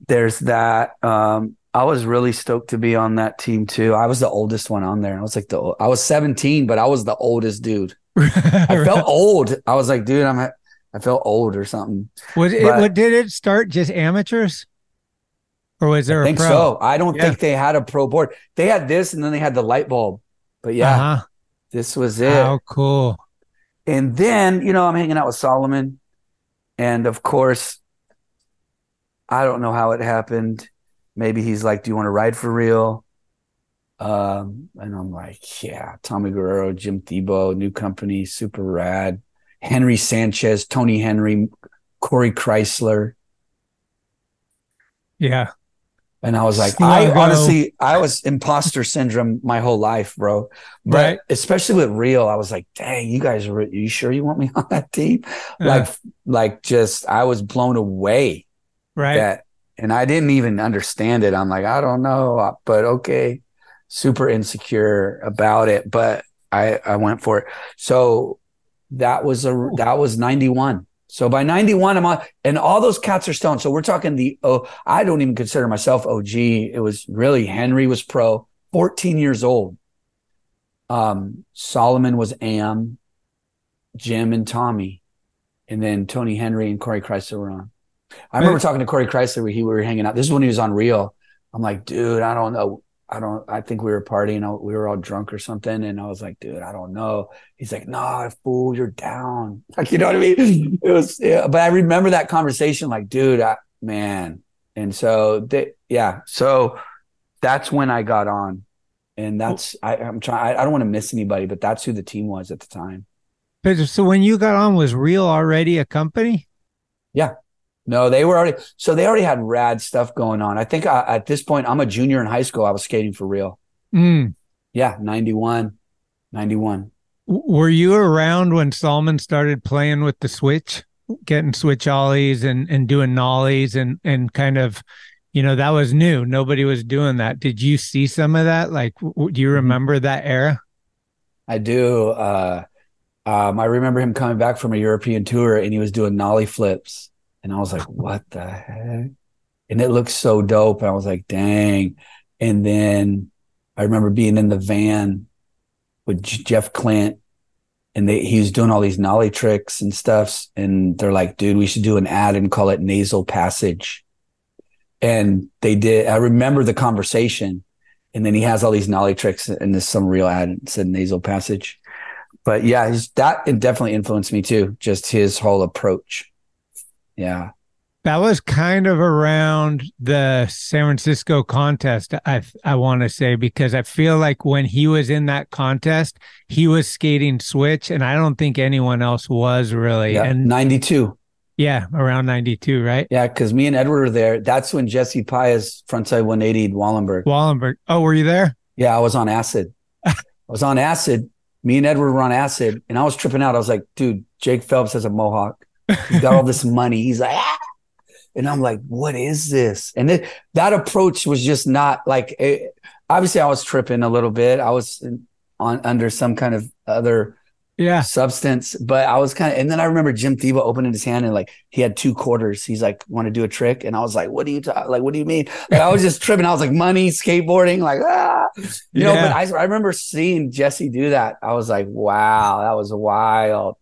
there's that. Um, I was really stoked to be on that team too. I was the oldest one on there. I was like the I was 17, but I was the oldest dude. I felt old. I was like, dude, I'm I felt old or something. Was it, But- what did it start just amateurs? Or was there I a think pro? so. I don't Yeah. think they had a pro board. They had this and then they had the light bulb. But yeah, Uh-huh. this was it. How cool. And then, you know, I'm hanging out with Salman. And of course, I don't know how it happened. Maybe he's like, Do you want to ride for real? Um, and I'm like, Yeah, Tommy Guerrero, Jim Thiebaud, new company, super rad. Henry Sanchez, Tony Henry, Corey Chrysler. Yeah. And I was like, I honestly, I was imposter syndrome my whole life, bro. But Right. especially with real, I was like, dang, you guys are, you sure you want me on that team? Like, like just, I was blown away Right. that, and I didn't even understand it. I'm like, I don't know, but okay. Super insecure about it, but I, I went for it. So that was a, that was 91. So by 91, I'm on, and all those cats are stoned. So we're talking the, oh, I don't even consider myself OG. It was really Henry was pro, 14 years old. Um, Salman was AM, Jim and Tommy, and then Tony Henry and Corey Chrysler were on. I remember talking to Corey Chrysler when he we were hanging out. This is when he was on Real. I'm like, dude, I don't know. I don't. I think we were partying. Oh, we were all drunk or something, and I was like, "Dude, I don't know." He's like, "Nah, fool, you're down." Like, you know what I mean? It was, yeah, but I remember that conversation. Like, dude, I, man. And so, they, yeah. So that's when I got on, and that's I, I'm trying. I, I don't want to miss anybody, but that's who the team was at the time. So when you got on, was Real already a company? Yeah. No, they were already so they already had rad stuff going on. I think I, at this point I'm a junior in high school. I was skating for real. Mm. Yeah, 91. 91. Were you around when Salman started playing with the switch, getting switch ollies and and doing nollies and and kind of you know that was new. Nobody was doing that. Did you see some of that? Like w- do you remember that era? I do. Uh um, I remember him coming back from a European tour and he was doing nollie flips. And I was like, what the heck? And it looked so dope. And I was like, dang. And then I remember being in the van with Jeff Klindt and they, he was doing all these nollie tricks and stuffs. And they're like, dude, we should do an ad and call it nasal passage. And they did. I remember the conversation. And then he has all these nollie tricks and there's some real ad and said nasal passage. But yeah, that definitely influenced me too. Just his whole approach. Yeah. That was kind of around the San Francisco contest, I I want to say, because I feel like when he was in that contest, he was skating switch, and I don't think anyone else was really. Yeah, and 92. Yeah, around 92, right? Yeah, because me and Edward were there. That's when Jesse Pius frontside 180 Wallenberg. Wallenberg. Oh, were you there? Yeah, I was on acid. I was on acid. Me and Edward were on acid, and I was tripping out. I was like, dude, Jake Phelps has a mohawk. He's got all this money. He's like, ah! and I'm like, what is this? And it, that approach was just not like. It, obviously, I was tripping a little bit. I was on under some kind of other yeah substance, but I was kind of. And then I remember Jim Thiebaud opening his hand and like he had two quarters. He's like, want to do a trick? And I was like, what do you talk? Like, what do you mean? Like, I was just tripping. I was like, money, skateboarding, like ah, you know. But I, I remember seeing Jesse do that. I was like, wow, that was wild.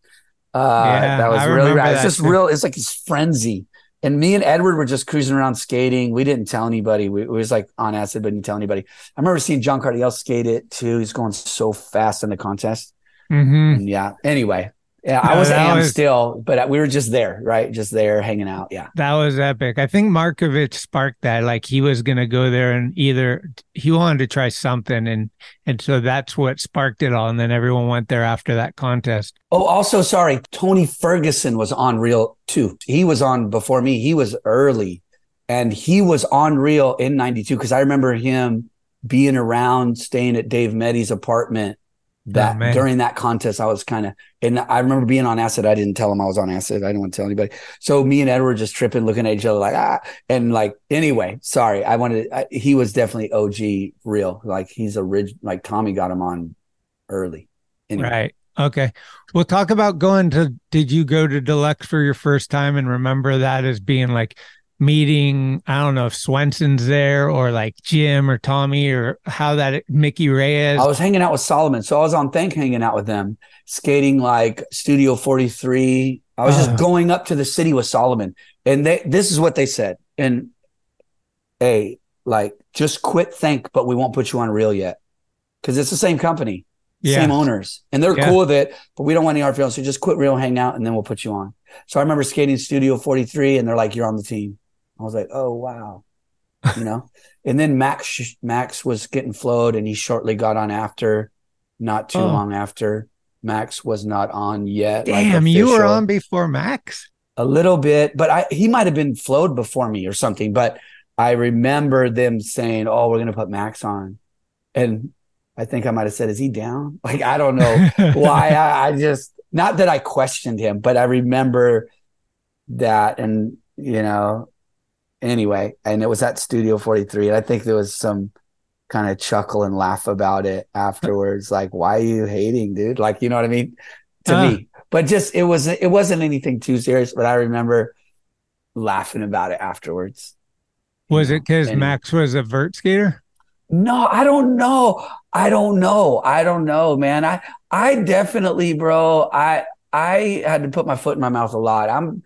Uh, Yeah, that was I really rad. It's just too. real. It's like his frenzy. And me and Edward were just cruising around skating. We didn't tell anybody. We, it was like on acid, but didn't tell anybody. I remember seeing John Cardiel skate it too. He's going so fast in the contest. Mm-hmm. Yeah. Anyway, yeah, I was am was- still, but we were just there, right? Just there hanging out. Yeah. That was epic. I think Markovich sparked that. Like he was gonna go there and either he wanted to try something, and and so that's what sparked it all. And then everyone went there after that contest. Oh, also, sorry, Tony Ferguson was on Real too. He was on before me. He was early, and he was on Real in '92 because I remember him being around, staying at Dave Metty's apartment. That Oh, during that contest, I was kind of, and I remember being on acid. I didn't tell him I was on acid. I didn't want to tell anybody. So me and Edward just tripping, looking at each other like ah, and like anyway. Sorry, I wanted. I, he was definitely OG Real. Like he's a ridge. Like Tommy got him on early. Anyway. Right. Okay. We'll talk about going to. Did you go to Deluxe for your first time and remember that as being like meeting? I don't know if Swenson's there or like Jim or Tommy or how that Mickey Reyes. I was hanging out with Salman. So I was on Think hanging out with them, skating like Studio 43. I was Uh. just going up to the city with Salman. And they this is what they said. And hey, like just quit think but we won't put you on real yet. Cause it's the same company, Yeah. same owners. And they're Yeah. cool with it, but we don't want any hard feelings. So just quit real, hang out, and then we'll put you on. So I remember skating Studio 43 and they're like, You're on the team. I was like, Oh wow. You know? and then Max Max was getting flowed and he shortly got on after, not too Oh. long after. Max was not on yet. like, Damn, you were on before Max. a little bit, but I he might have been flowed before me or something. But I remember them saying, "Oh, we're gonna put Max on," and I think I might have said, "Is he down?" Like I don't know why. I, I just not that I questioned him, but I remember that, and you know, anyway, and it was at Studio Forty Three, and I think there was some kind of chuckle and laugh about it afterwards. Like, why are you hating, dude? Like, you know what I mean? To Uh. me, but just it was it wasn't anything too serious. But I remember laughing about it afterwards. Was it because Max was a vert skater? No, I don't know. I don't know. I don't know, man. I I definitely, bro. I I had to put my foot in my mouth a lot. I'm,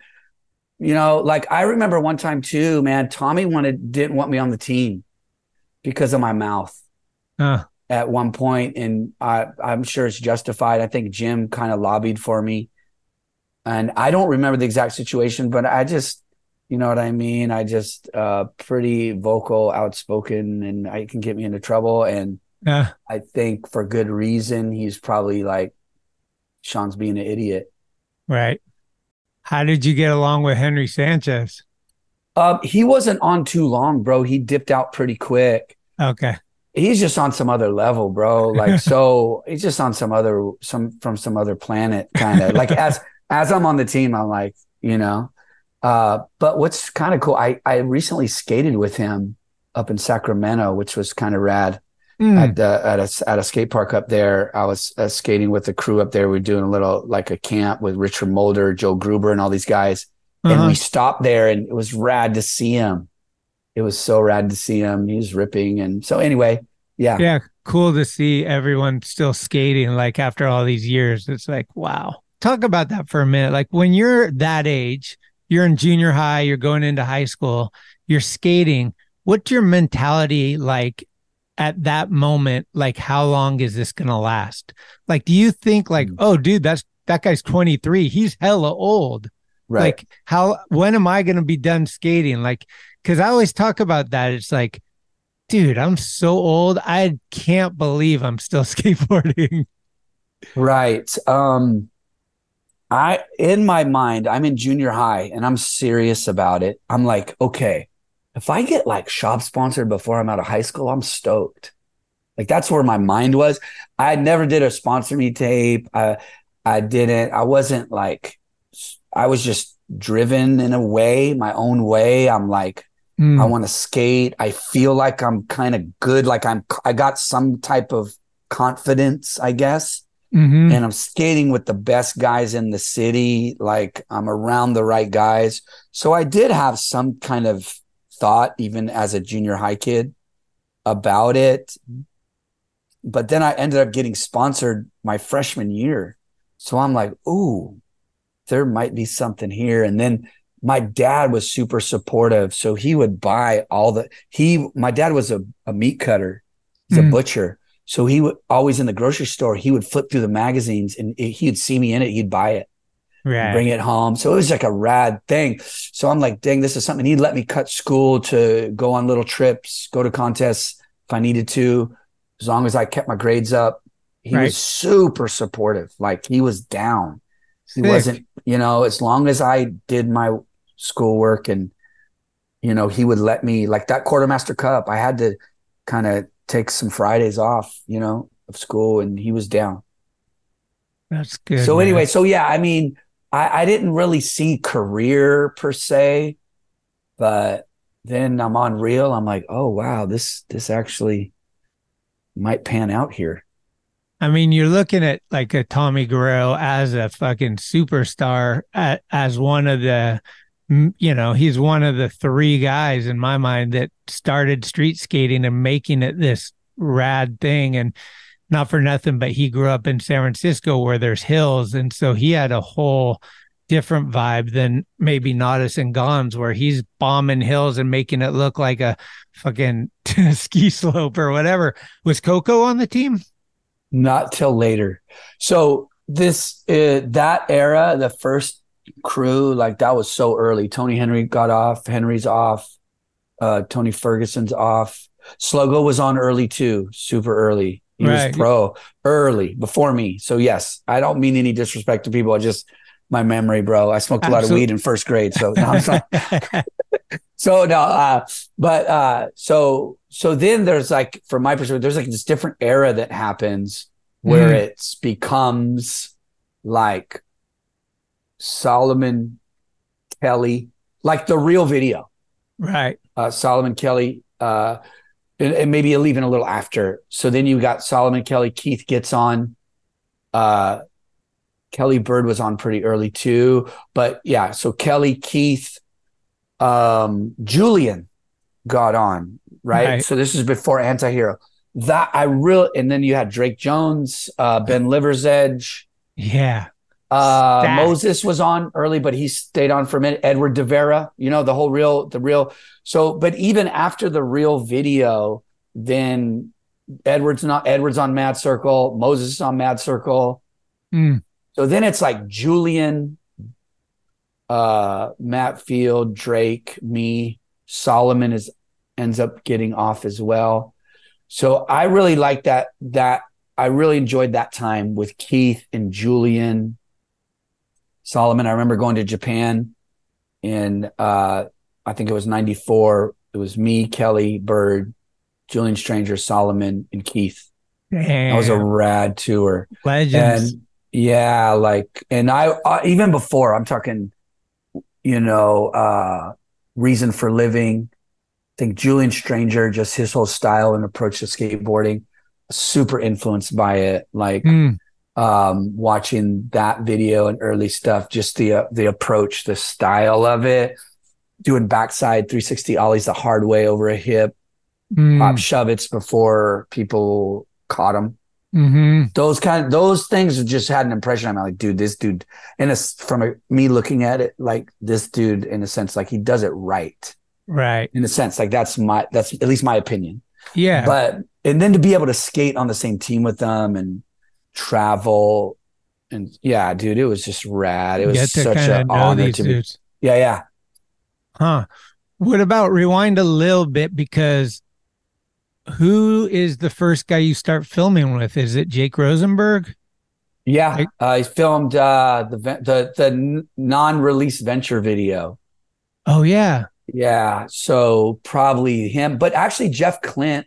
you know, like I remember one time too, man. Tommy wanted didn't want me on the team because of my mouth. Uh, at one point, and I, I'm sure it's justified. I think Jim kind of lobbied for me, and I don't remember the exact situation, but I just, you know what I mean. I just uh, pretty vocal, outspoken, and I can get me into trouble. And yeah. I think for good reason, he's probably like, Shawn's being an idiot. Right. How did you get along with Henry Sanchez? Um, he wasn't on too long, bro. He dipped out pretty quick. Okay. He's just on some other level, bro. Like so, he's just on some other some from some other planet, kind of. like as as I'm on the team, I'm like, you know. Uh, but what's kind of cool, I I recently skated with him up in Sacramento, which was kind of rad. Mm. At, uh, at a at a skate park up there, I was uh, skating with the crew up there. We are doing a little like a camp with Richard Mulder, Joe Gruber, and all these guys. And Uh-huh. we stopped there, and it was rad to see him. It was so rad to see him. He was ripping, and so anyway, yeah, Yeah. Cool to see everyone still skating like after all these years. It's like, wow. Talk about that for a minute. Like when you're that age, you're in junior high, you're going into high school, you're skating. What's your mentality like at that moment? Like, how long is this going to last? Like, do you think, like, oh, dude, that's that guy's 23. He's hella old. right. Like, how, when am I going to be done skating? Like, cause I always talk about that. It's like, dude, I'm so old. I can't believe I'm still skateboarding. Right. Um I in my mind, I'm in junior high and I'm serious about it. I'm like, okay, if I get like shop sponsored before I'm out of high school, I'm stoked. Like that's where my mind was. I never did a sponsor me tape. I I didn't, I wasn't like I was just driven in a way, my own way. I'm like, Mm. I want to skate. I feel like I'm kind of good. Like I'm, I got some type of confidence, I guess. Mhm. And I'm skating with the best guys in the city. Like I'm around the right guys. So I did have some kind of thought, even as a junior high kid, about it. But then I ended up getting sponsored my freshman year. So I'm like, ooh, there might be something here. And then my dad was super supportive. So he would buy all the he my dad was a, a meat cutter, he's Mm. a butcher. So he would always in the grocery store, he would flip through the magazines and he'd see me in it, he'd buy it, Right. bring it home. So it was like a rad thing. So I'm like, dang, this is something. He'd let me cut school to go on little trips, go to contests if I needed to, as long as I kept my grades up. He Right. was super supportive. Like he was down. He Sick. wasn't, you know, as long as I did my schoolwork and, you know, he would let me like that quartermaster cup. I had to kind of take some Fridays off, you know, of school and he was down. That's good. so man. anyway, so yeah, I mean, I, I didn't really see career per se, but then I'm on real. I'm like, oh wow, this this actually might pan out here. I mean, you're looking at like a Tommy Guerrero as a fucking superstar, a- as one of the, you know, he's one of the three guys in my mind that started street skating and making it this rad thing. And not for nothing, but he grew up in San Francisco where there's hills. And so he had a whole different vibe than maybe Natas and Gonz, where he's bombing hills and making it look like a fucking ski slope or whatever. Was Coco on the team? Not till later. So this uh, that era, the first crew, like that was so early. Tony Henry got off. Henry's off. Uh, Tony Ferguson's off. Slogo was on early too, super early. He Right. was pro early before me. So yes, I don't mean any disrespect to people. I just my memory, bro. I smoked a lot of weed in first grade. So no, I'm sorry. so no uh but uh so so then there's like from my perspective there's like this different era that happens where Mm. it becomes like salman kelly like the real video Right. uh salman kelly uh and, maybe even a little after so then you got salman kelly keith gets on uh kelly bird was on pretty early too but yeah so kelly keith um julian got on right, Right. so this is before anti-hero that i really and then you had drake jones uh ben liversedge Yeah. Uh moses was on early but he stayed on for a minute edward devera you know the whole real the real so but even after the real video then Edwards not Edwards on Mad Circle, Moses is on Mad Circle. Mm. So then it's like Julian, uh, Matt Field, Drake, me, Salman is ends up getting off as well. So I really like that that I really enjoyed that time with Keith and Julian, Salman. I remember going to Japan in uh I think it was 94. It was me, Kelly, Bird, Julian Stranger, Salman, and Keith. That was a rad tour. Legends. And yeah, like, and I, uh, even before, I'm talking, you know, uh, Reason for Living. I think Julian Stranger, just his whole style and approach to skateboarding, super influenced by it. Like, Mm. Um, watching that video and early stuff, just the, uh, the approach, the style of it, doing backside 360 ollies the hard way over a hip, Mm. pop shove it's before people caught them hmm those kind of, those things just had an impression on me. Like dude this dude and it's from a, me looking at it like this dude in a sense like he does it right. Right. in a sense like that's my that's at least my opinion. Yeah. but and then to be able to skate on the same team with them and travel and yeah dude it was just rad it was such an honor to be yeah yeah Huh. What about rewind a little bit because who is the first guy you start filming with? Is it Jake Rosenberg? yeah i filmed uh the the the non-release venture video Oh yeah. Yeah, so probably him, but actually Jeff Klindt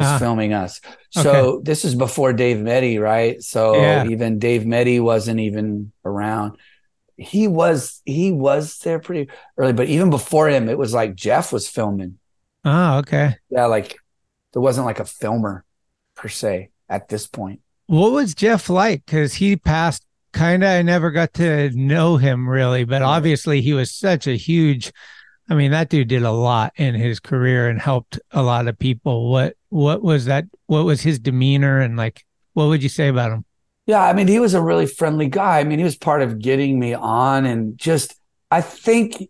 was Ah. filming us. So this is before Dave Metty, right? So Yeah. even Dave Metty wasn't even around. He was he was there pretty early, but even before him, it was like Jeff was filming. Oh, okay. Yeah, like there wasn't like a filmer per se at this point. What was Jeff like? Because he passed kind of, I never got to know him really, but obviously he was such a huge, I mean, that dude did a lot in his career and helped a lot of people. What, what was that? What was his demeanor and like, what would you say about him? Yeah, I mean, he was a really friendly guy. I mean, he was part of getting me on and just, I think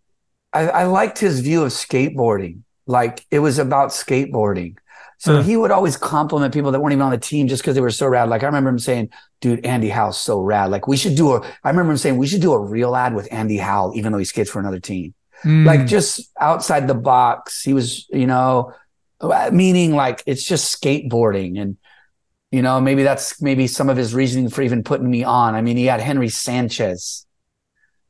I, I liked his view of skateboarding. Like it was about skateboarding. So Huh. he would always compliment people that weren't even on the team just because they were so rad. Like I remember him saying, dude, Andy Howell's so rad. Like we should do a, I remember him saying, we should do a real ad with Andy Howell, even though he skates for another team Mm, like just outside the box. He was, you know, meaning like it's just skateboarding and you know, maybe that's maybe some of his reasoning for even putting me on. I mean, he had Henry Sanchez.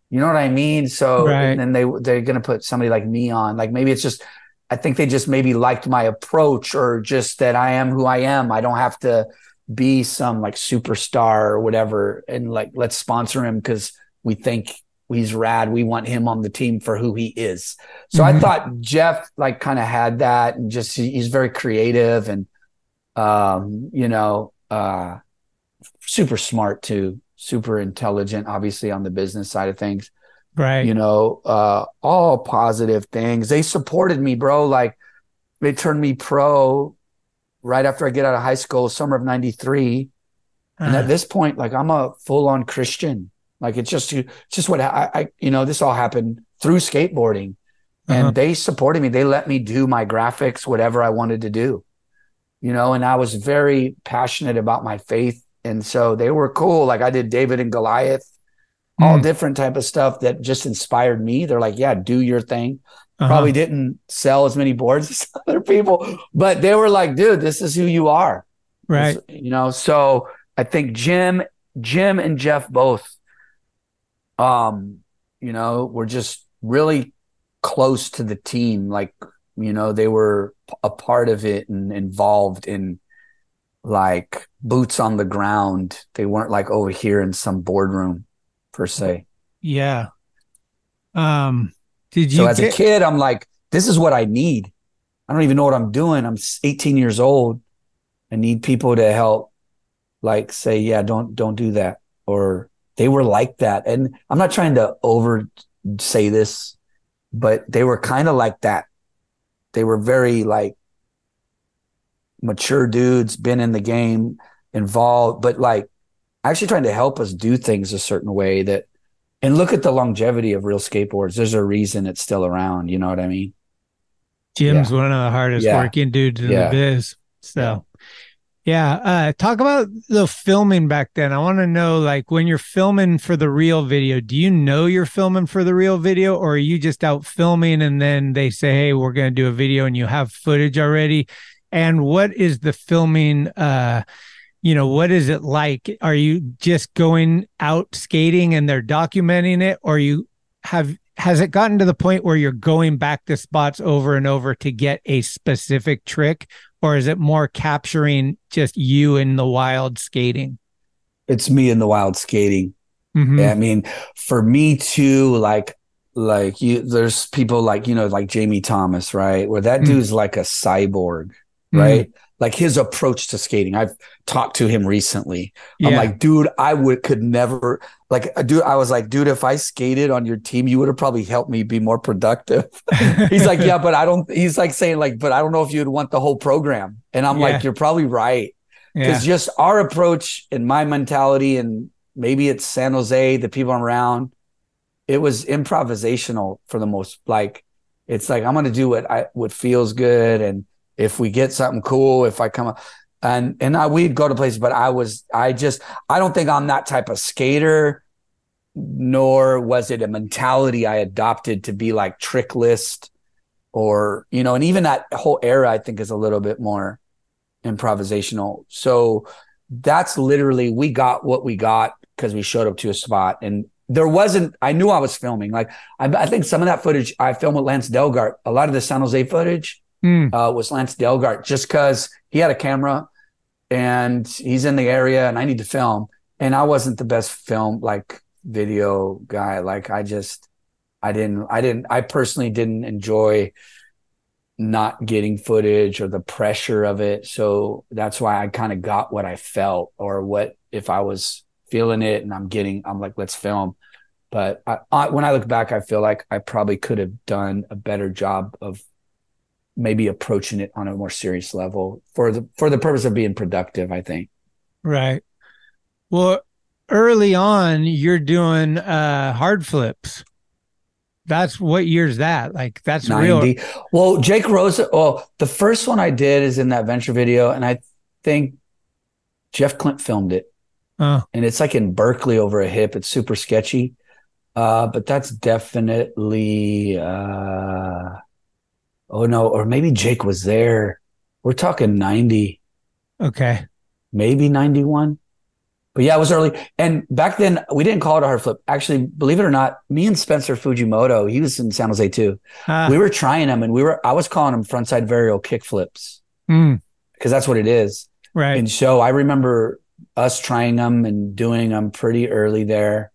You know what I mean? So Right. and then they they're gonna put somebody like me on. Like maybe it's just I think they just maybe liked my approach or just that I am who I am. I don't have to be some like superstar or whatever and like let's sponsor him because we think he's rad. We want him on the team for who he is. So I Mhm. thought Jeff like kind of had that and just he's very creative and um, you know, uh super smart too, super intelligent, obviously on the business side of things right. you know, uh, all positive things. They supported me, bro. Like they turned me pro right after I get out of high school, summer of 93. And Uh, at this point, like I'm a full on Christian. Like it's just, it's just what I, I, you know, this all happened through skateboarding and Uh-huh. they supported me. They let me do my graphics, whatever I wanted to do, you know, and I was very passionate about my faith. And so they were cool. Like I did David and Goliath, all Mm. different type of stuff that just inspired me. They're like, yeah, do your thing. Uh-huh. Probably didn't sell as many boards as other people, but they were like, dude, this is who you are. right. You know, so I think Jim, Jim and Jeff both, um, you know, were just really close to the team. Like, you know, they were a part of it and involved in like boots on the ground. They weren't like over here in some boardroom per se. Yeah. Um, did you So as a kid, I'm like, this is what I need. I don't even know what I'm doing. I'm 18 years old. I need people to help, like say, yeah, don't don't do that. Or they were like that. And I'm not trying to over say this, but they were kind of like that. They were very like mature dudes, been in the game, involved, but like actually trying to help us do things a certain way that and look at the longevity of real skateboards. There's a reason it's still around. You know what I mean? Jim's one of the hardest Yeah. working dudes in Yeah. the biz. So, yeah. Uh, talk about the filming back then. I want to know, like, when you're filming for the real video, do you know you're filming for the real video, or are you just out filming and then they say, "Hey, we're going to do a video," and you have footage already? And what is the filming? Uh, you know, what is it like? Are you just going out skating and they're documenting it, or you have has it gotten to the point where you're going back to spots over and over to get a specific trick or is it more capturing just you in the wild skating It's me in the wild skating. Mhm. Yeah, I mean, for me too, like like you there's people like, you know, like Jamie Thomas, right? Where that Mm. dude's like a cyborg, right? Like his approach to skating. I've talked to him recently. I'm Yeah. like, dude, I would could never like uh, dude, I was like, dude, if I skated on your team, you would have probably helped me be more productive. he's like, yeah, but I don't he's like saying like, but I don't know if you'd want the whole program. And I'm Yeah. like, you're probably right because just our approach and my mentality and maybe it's san jose the people I'm around it was improvisational for the most like it's like i'm gonna do what i what feels good and if we get something cool if i come up and and I, we'd go to places but i was i just i don't think i'm that type of skater nor was it a mentality i adopted to be like trick list or you know and even that whole era i think is a little bit more improvisational. So that's literally we got what we got because we showed up to a spot and there wasn't I knew I was filming. Like I, I think some of that footage I filmed with Lance Delgart. A lot of the San Jose footage Mm. uh, was Lance Delgart just because he had a camera and he's in the area and I need to film. And I wasn't the best film like video guy. Like I just I didn't I didn't I personally didn't enjoy not getting footage or the pressure of it. So that's why I kind of got what I felt or what if I was feeling it and I'm getting, I'm like, let's film. But I, I, when I look back, I feel like I probably could have done a better job of maybe approaching it on a more serious level for the for the purpose of being productive. I think. right well early on you're doing uh hard flips that's what year's that like that's real Well, Jake Rosa. Well, the first one I did is in that venture video, and I think Jeff Klindt filmed it. Uh, and it's like in Berkeley over a hip. It's super sketchy. Uh, but that's definitely uh oh no, or maybe Jake was there. We're talking 90, okay maybe 91. But yeah, it was early. And back then we didn't call it a hard flip. Actually, believe it or not, me and Spencer Fujimoto, he was in San Jose too. Ah. we were trying them and we were I was calling them frontside varial kick flips Mm, because that's what it is. right And so I remember us trying them and doing them pretty early there.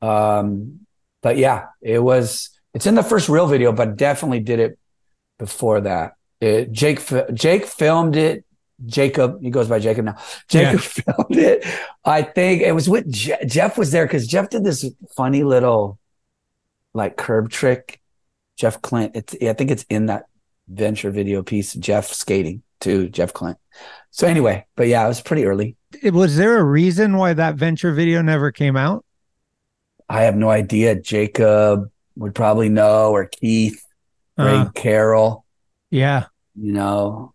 Um, but yeah, it was, it's in the first real video, but definitely did it before that. It, Jake, Jake filmed it. Jacob, he goes by Jacob now. Jacob filmed it. I think it was with Je- Jeff was there because Jeff did this funny little like curb trick. Jeff Klindt, it's, I think it's in that venture video piece. Jeff skating to Jeff Clint. So anyway, but yeah, it was pretty early. Was there a reason why that venture video never came out I have no idea. Jacob would probably know, or Keith, Greg Uh. Carroll. yeah You know,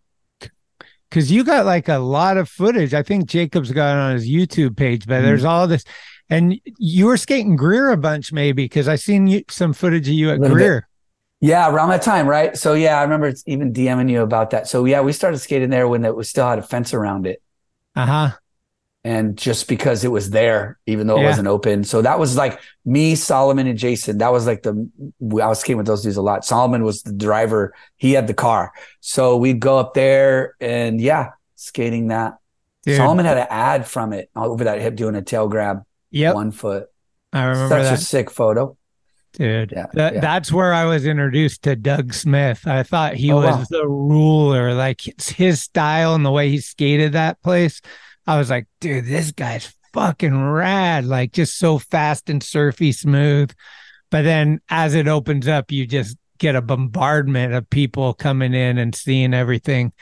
because you got like a lot of footage. I think Jacob's got it on his YouTube page, but Mm-hmm. there's all this, and you were skating Greer a bunch, maybe because I seen you some footage of you at Little bit. Greer. yeah, around that time, right? So yeah, I remember even DMing you about that. So yeah, we started skating there when it was still had a fence around it, Uh huh. And just because it was there, even though it Yeah. wasn't open. So that was like me, Salman, and Jason. That was like the I was skating with those dudes a lot. Salman was the driver; he had the car, so we'd go up there and yeah, skating that. Dude. Salman had an ad from it over that hip doing a tail grab, yeah, one foot. I remember Such that. a sick photo. Dude, Yeah, that, yeah. that's where I was introduced to Doug Smith. I thought he Oh, was wow. the ruler, like it's his style and the way he skated that place. I was like, dude, this guy's fucking rad, like just so fast and surfy smooth. But then as it opens up, you just get a bombardment of people coming in and seeing everything.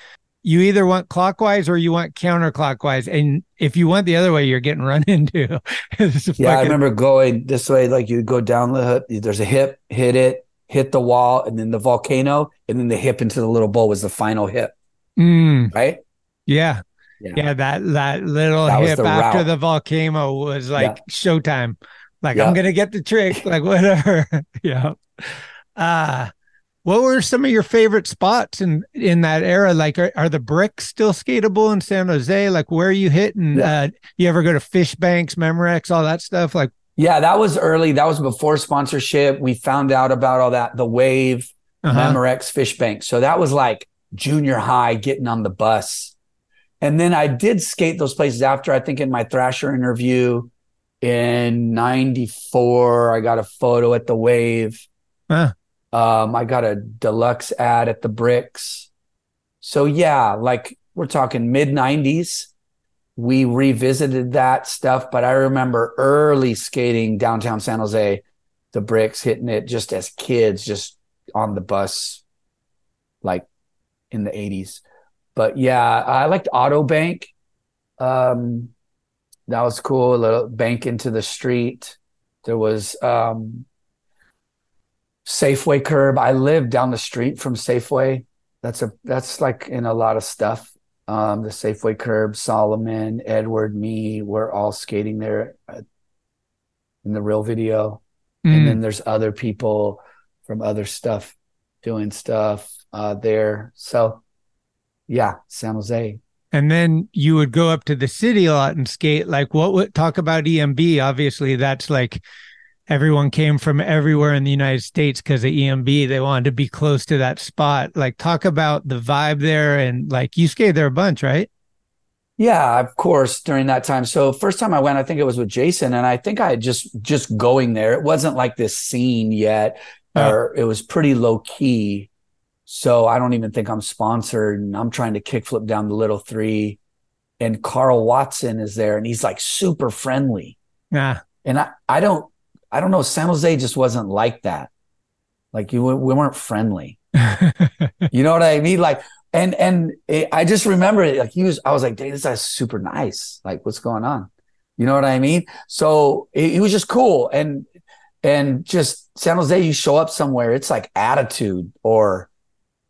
You either want clockwise or you want counterclockwise. And if you went the other way, you're getting run into. Yeah, I remember going this way, like you go down the hip, there's a hip, hit it, hit the wall, and then the volcano, and then the hip into the little bowl was the final hip, Mm, right? Yeah. Yeah. Yeah, that that little That hip the after route. the volcano was like showtime. Like Yeah. I'm gonna get the trick, like whatever. yeah. Uh what were some of your favorite spots in in that era? Like are, are the bricks still skatable in San Jose? Like where are you hitting? Uh you ever go to Fish Banks, Memorex, all that stuff? Like Yeah, that was early. That was before sponsorship. We found out about all that, the wave, Uh-huh. Memorex, Fish Bank. So that was like junior high, getting on the bus. And then I did skate those places after, I think in my Thrasher interview in 94, I got a photo at the wave. Huh. Um, I got a deluxe ad at the bricks. So yeah, like we're talking mid 90s. We revisited that stuff, but I remember early skating downtown San Jose, the bricks hitting it just as kids, just on the bus, like in the 80s. But yeah, I liked Auto Bank. Um, that was cool. A little bank into the street. There was um, Safeway curb. I lived down the street from Safeway. That's a that's like in a lot of stuff. Um, the Safeway curb, Salman, Edward, me, we're all skating there uh, in the real video. Mm. And then there's other people from other stuff doing stuff uh, there. So yeah, San Jose. and then you would go up to the city a lot and skate. Like what would talk about EMB? Obviously, that's like everyone came from everywhere in the United States because of EMB. They wanted to be close to that spot. Like talk about the vibe there and like you skated there a bunch, right? Yeah, of course, during that time. So first time I went, I think it was with Jason, and I think I had just just going there. It wasn't like this scene yet, oh. or it was pretty low key. So I don't even think I'm sponsored, and I'm trying to kickflip down the little three, and Karl Watson is there, and he's like super friendly. Yeah. And I, I don't, I don't know. San Jose just wasn't like that. Like you, we weren't friendly. you know what I mean? Like, and and it, I just remember it. Like he was, I was like, "Dang, this guy's super nice. Like, what's going on?" You know what I mean? So it, he was just cool, and and just San Jose. You show up somewhere, it's like attitude, or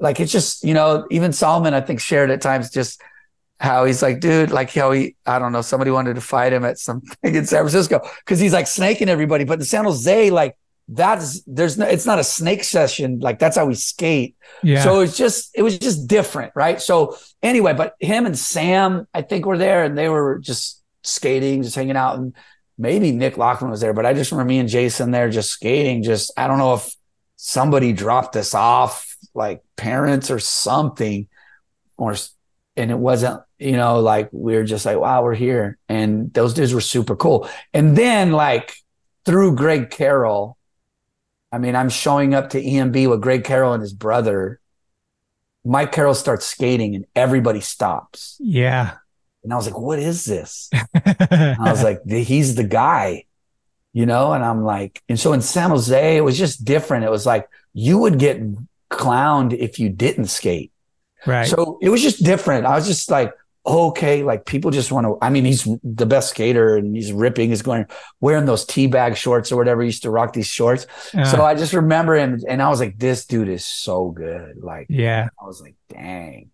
like it's just you know. Even Salman, I think, shared at times just how he's like, dude, like how he, I don't know, somebody wanted to fight him at something in San Francisco because he's like snaking everybody. But in San Jose, like that's there's no, it's not a snake session. Like that's how we skate. Yeah. So it's just, it was just different, right? So anyway, but him and Sam, I think were there and they were just skating, just hanging out, and maybe Nick Lockman was there, but I just remember me and Jason there just skating. Just I don't know if somebody dropped us off, like parents or something, or and it wasn't, you know, like we were just like, wow, we're here. And those dudes were super cool. And then like through Greg Carroll, I mean, I'm showing up to EMB with Greg Carroll and his brother. Mike Carroll starts skating and everybody stops. Yeah. And I was like, what is this? I was like, he's the guy, you know? And I'm like, and so in San Jose, it was just different. It was like you would get clowned if you didn't skate. Right. So it was just different. I was just like, okay, like people just want to. I mean, he's the best skater and he's ripping. He's going wearing those teabag shorts or whatever. He used to rock these shorts. Uh. so I just remember him and I was like, this dude is so good. Like, Yeah. I was like, dang.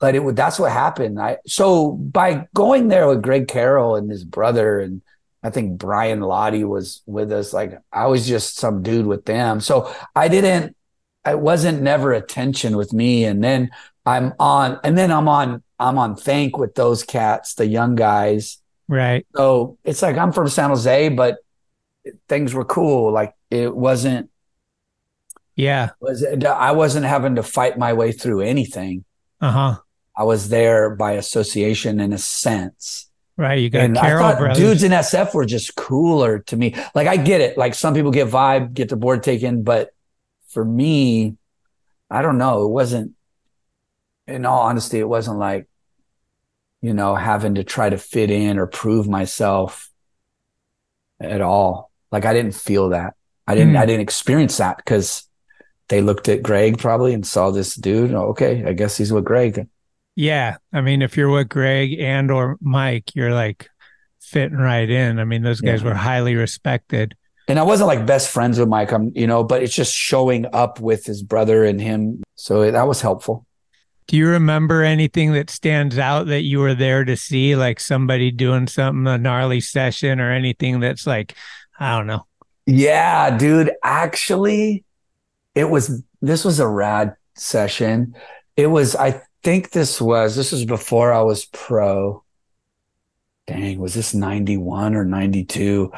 But it would that's what happened. I so by going there with Greg Carroll and his brother and I think Brian Lotti was with us. Like I was just some dude with them. So I didn't I wasn't never a tension with me. And then I'm on and then I'm on I'm on Think with those cats, the young guys. Right. So it's like I'm from San Jose, but things were cool. Like it wasn't Yeah. was I wasn't having to fight my way through anything. Uh huh. I was there by association in a sense. Right. You got And I Carroll thought brothers. dudes in SF were just cooler to me. Like I get it. Like some people get vibe, get the board taken, but for me, I don't know. It wasn't. In all honesty, it wasn't like, you know, having to try to fit in or prove myself at all. Like I didn't feel that. I didn't. Hmm. I didn't experience that because they looked at Greg probably and saw this dude. Oh, okay, I guess he's with Greg. Yeah. I mean, if you're with Greg and or Mike, you're like fitting right in. I mean, those guys Yeah. were highly respected. and I wasn't like best friends with Mike, I'm, you know, but it's just showing up with his brother and him. So that was helpful. Do you remember anything that stands out that you were there to see, like somebody doing something, a gnarly session or anything that's like, I don't know. Yeah, dude. Actually, it was this was a rad session. It was, I think this was this was before I was pro. Dang, was this 91 or 92?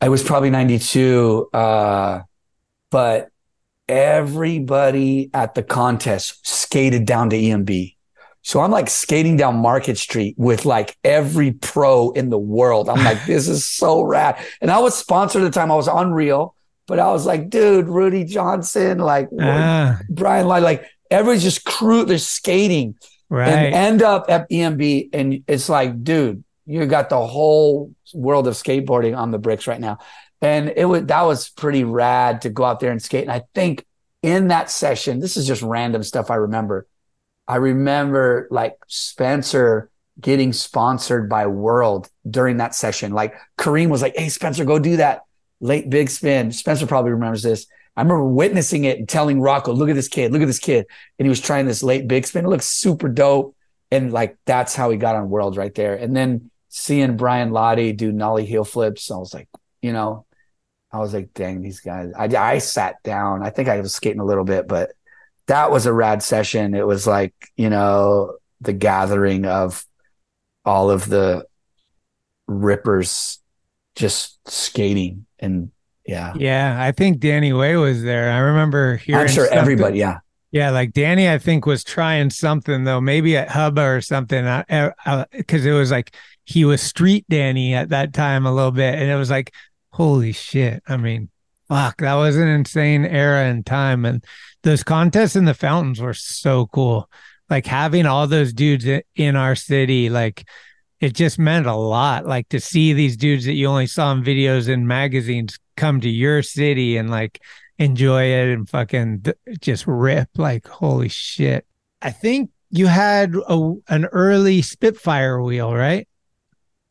I was probably 92. Uh, but everybody at the contest skated down to EMB. So I'm like skating down Market Street with like every pro in the world. I'm like, this is so rad. And I was sponsored at the time. I was on Real, but I was like, dude, Rudy Johnson, like. Brian Light, like everybody's just crew, they're skating Right. and end up at EMB. And it's like, dude, you got the whole world of skateboarding on the bricks right now. And it was that was pretty rad to go out there and skate. And I think in that session, this is just random stuff I remember. I remember like Spencer getting sponsored by World during that session. Like Kareem was like, Hey, Spencer, go do that late big spin. Spencer probably remembers this. I remember witnessing it and telling Rocco, look at this kid, look at this kid. And he was trying this late big spin. It looks super dope. And like that's how he got on world right there. And then seeing Brian Lotti do nollie heel flips, I was like, you know, I was like, dang, these guys. I, I sat down. I think I was skating a little bit, but that was a rad session. It was like, you know, the gathering of all of the rippers just skating and yeah. Yeah, I think Danny Way was there. I remember hearing. I'm sure something- everybody, yeah. Yeah, like Danny, I think was trying something though, maybe at Hubba or something, uh, uh, uh, because it was like he was street Danny at that time a little bit, and it was like, holy shit! I mean, fuck, that was an insane era and time, and those contests in the fountains were so cool. Like having all those dudes in our city, like it just meant a lot. Like to see these dudes that you only saw in videos and magazines come to your city and like enjoy it and fucking just rip. Like holy shit! I think you had a an early Spitfire wheel, right?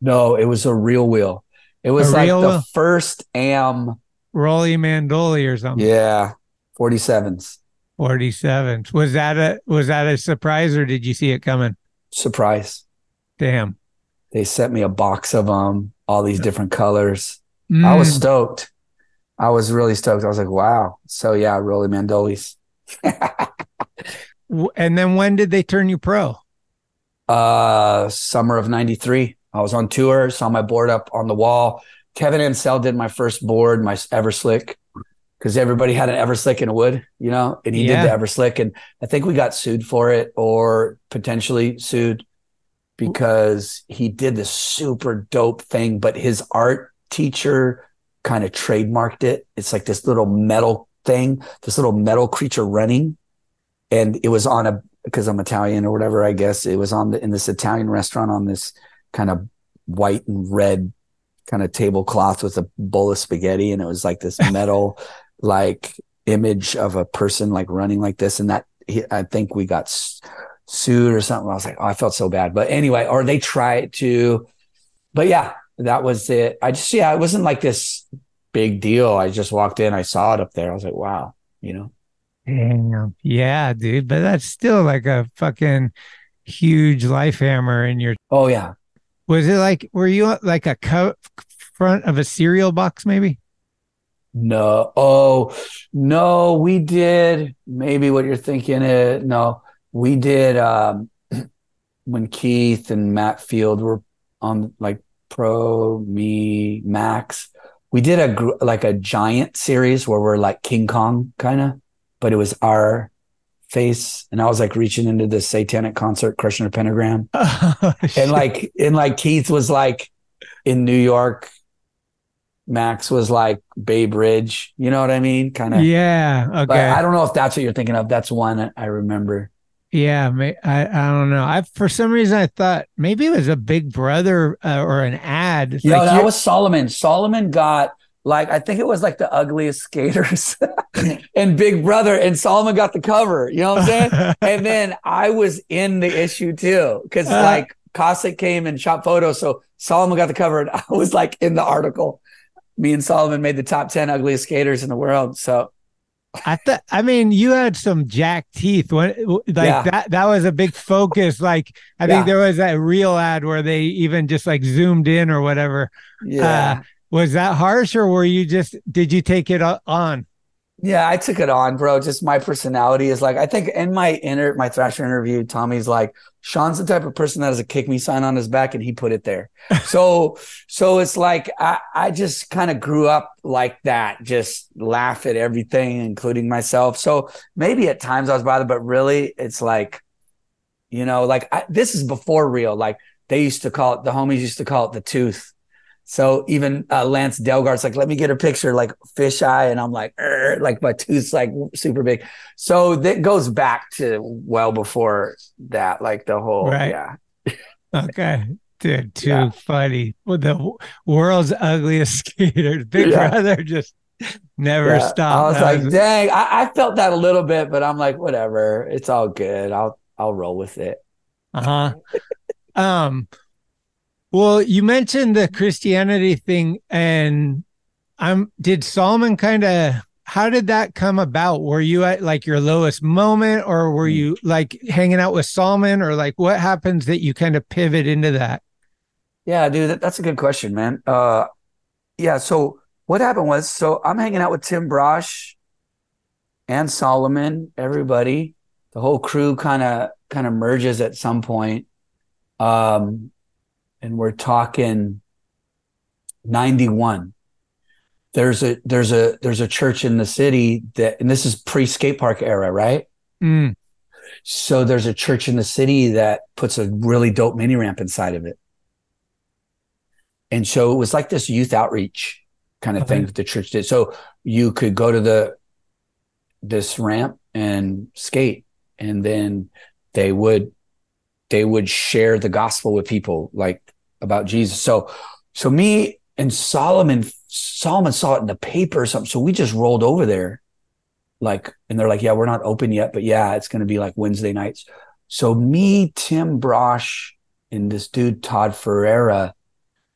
No, it was a real wheel. It was A like the wheel? first AM. Rolli Mandoli or something. Yeah. 47s. 47s. Was that a was that a surprise or did you see it coming? Surprise. Damn. They sent me a box of them, all these different colors. I was Mm. stoked. I was really stoked. I was like, wow. So yeah, Rolli Mandolis. And then when did they turn you pro? Uh summer of 93. I was on tour, saw my board up on the wall. Kevin Ancell did my first board, my Everslick, because everybody had an Everslick in wood, you know, and he Yeah. did the Everslick. And I think we got sued for it or potentially sued because he did this super dope thing, but his art teacher kind of trademarked it. It's like this little metal thing, this little metal creature running. And it was on a because I'm Italian or whatever, I guess it was on the in this Italian restaurant on this kind of white and red kind of tablecloth with a bowl of spaghetti, and it was like this metal like image of a person like running like this, and that he, I think we got s- sued or something. I was like, oh, I felt so bad, but anyway, or they tried to, but yeah, that was it. I just yeah, it wasn't like this big deal. I just walked in, I saw it up there, I was like, wow, you know. Damn. Yeah, dude. But that's still like a fucking huge life hammer in your Oh yeah. was it like were you like a co- front of a cereal box maybe? No. Oh, no, we did maybe what you're thinking. It, no, we did um when Keith and Matt Field were on like Pro, me, Max. We did a gr- like a giant series where we're like King Kong kind of, but it was our face and I was like reaching into the satanic concert crushing a pentagram. and like and like Keith was like in New York Max was like Bay Bridge, you know what I mean? Kind of. Yeah. Okay. But I don't know if that's what you're thinking of. That's one I remember. Yeah, I I don't know. I for some reason I thought maybe it was a Big Brother uh, or an ad. It's Yeah, like that you're- was Salman. Salman got like I think it was like the ugliest skaters and Big Brother, and Salman got the cover. You know what I'm saying? and then I was in the issue too because Uh. like Cossack came and shot photos, so Salman got the cover, and I was like in the article. Me and Salman made the top ten ugliest skaters in the world. So I thought. I mean, you had some jack teeth. When like Yeah. that? That was a big focus. Like I Yeah. think there was that real ad where they even just like zoomed in or whatever. Yeah. Uh, was that harsh, or were you just? Did you take it on? Yeah, I took it on, bro. Just my personality is like I think in my inner my Thrasher interview, Tommy's like, Shawn's the type of person that has a kick me sign on his back and he put it there. so so it's like I, I just kind of grew up like that, just laugh at everything, including myself. So maybe at times I was bothered, but really it's like, you know, like I, this is before real. Like they used to call it the homies used to call it the tooth. So even uh, Lance Dalgart's like, let me get a picture, like fisheye, and I'm like, like my tooth's like super big. So that goes back to well before that, like the whole Right. yeah. Okay. Dude, too funny. Well, the world's ugliest skaters. Big Yeah. brother just never Yeah. stopped. I was like, dang, I, I felt that a little bit, but I'm like, whatever, it's all good. I'll I'll roll with it. Uh-huh. um well, you mentioned the Christianity thing and I'm did Salman kind of how did that come about? Were you at like your lowest moment or were you like hanging out with Salman or like what happens that you kind of pivot into that? Yeah, dude, that, that's a good question, man. Uh, yeah. So what happened was, so I'm hanging out with Tim Brauch and Salman, everybody, the whole crew kind of kind of merges at some point. Um, and we're talking 91. There's a there's a there's a church in the city that, and this is pre skate park era, right? Mm. So there's a church in the city that puts a really dope mini ramp inside of it. And so it was like this youth outreach kind of thing that the church did. So you could go to the this ramp and skate and then they would they would share the gospel with people like about Jesus. So so me and Salman Salman saw it in the paper or something. So we just rolled over there like and they're like yeah we're not open yet but yeah it's going to be like wednesday nights so me tim brauch and this dude todd ferreira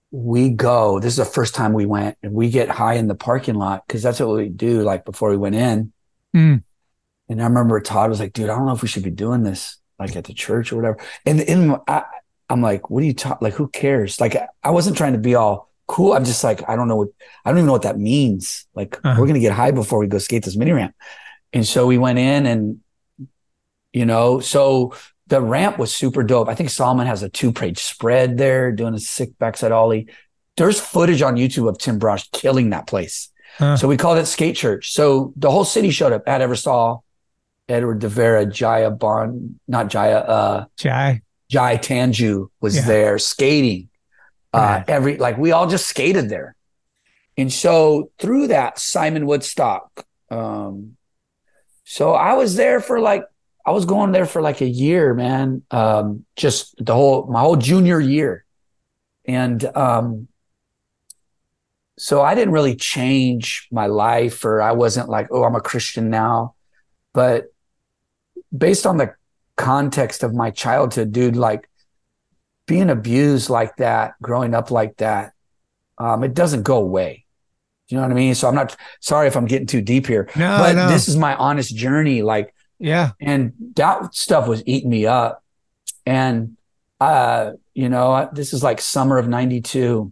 we go this is the first time we went and we get high in the parking lot because that's what we do like before we went in Mm. and i remember todd was like dude i don't know if we should be doing this like at the church or whatever and in I, i'm like what are you talking like who cares like i wasn't trying to be all cool i'm just like i don't know what i don't even know what that means like Uh-huh. we're gonna get high before we go skate this mini ramp and so we went in and, you know, so the ramp was super dope. I think Salman has a two page spread there doing a sick backside ollie. There's footage on YouTube of Tim Brauch killing that place. Huh. So we called it Skate Church. So the whole city showed up. Ed Eversole, Edward Devera, Jaya Bond, not Jaya, uh, Jai. Jai Tanju was Yeah. there skating. Uh, every like we all just skated there, and so through that Simon Woodstock. Um, so I was there for like I was going there for like a year, man. Um, just the whole my whole junior year, and um, so I didn't really change my life, or I wasn't like, oh, I'm a Christian now, but based on the context of my childhood, dude, like being abused like that, growing up like that, um, it doesn't go away. You know what I mean? So I'm not sorry if I'm getting too deep here, No, but no. this is my honest journey. Like, Yeah. and that stuff was eating me up. And, uh, you know, this is like summer of 92.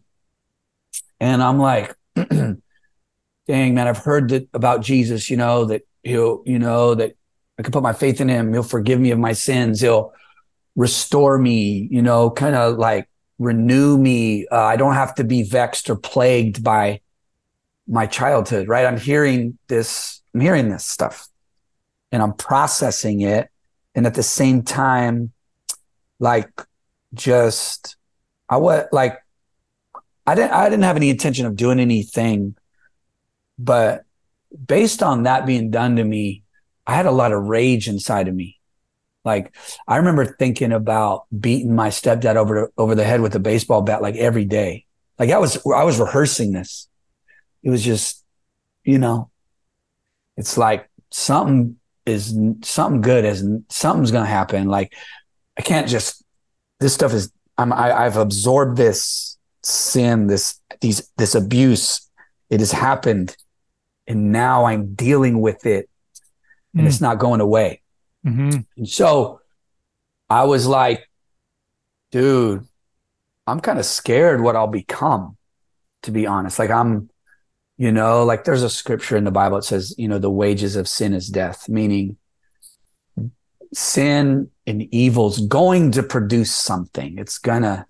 And I'm like, dang, man, I've heard that about Jesus, you know, that he'll, you know, that I can put my faith in him. He'll forgive me of my sins. He'll restore me, you know, kind of like renew me. Uh, I don't have to be vexed or plagued by my childhood, right? I'm hearing this, I'm hearing this stuff and I'm processing it. And at the same time, like just, I was like, I didn't, I didn't have any intention of doing anything, but based on that being done to me, I had a lot of rage inside of me. Like I remember thinking about beating my stepdad over over the head with a baseball bat like every day. Like I was I was rehearsing this. It was just, you know, it's like something is something good is something's gonna happen. Like I can't just this stuff is I'm I, I've absorbed this sin, this these this abuse. It has happened, and now I'm dealing with it and it's not going away. Mm-hmm. And so I was like, dude, I'm kind of scared what I'll become, to be honest. Like I'm, you know, like there's a scripture in the Bible that says, you know, the wages of sin is death, meaning sin and evil's going to produce something. It's gonna,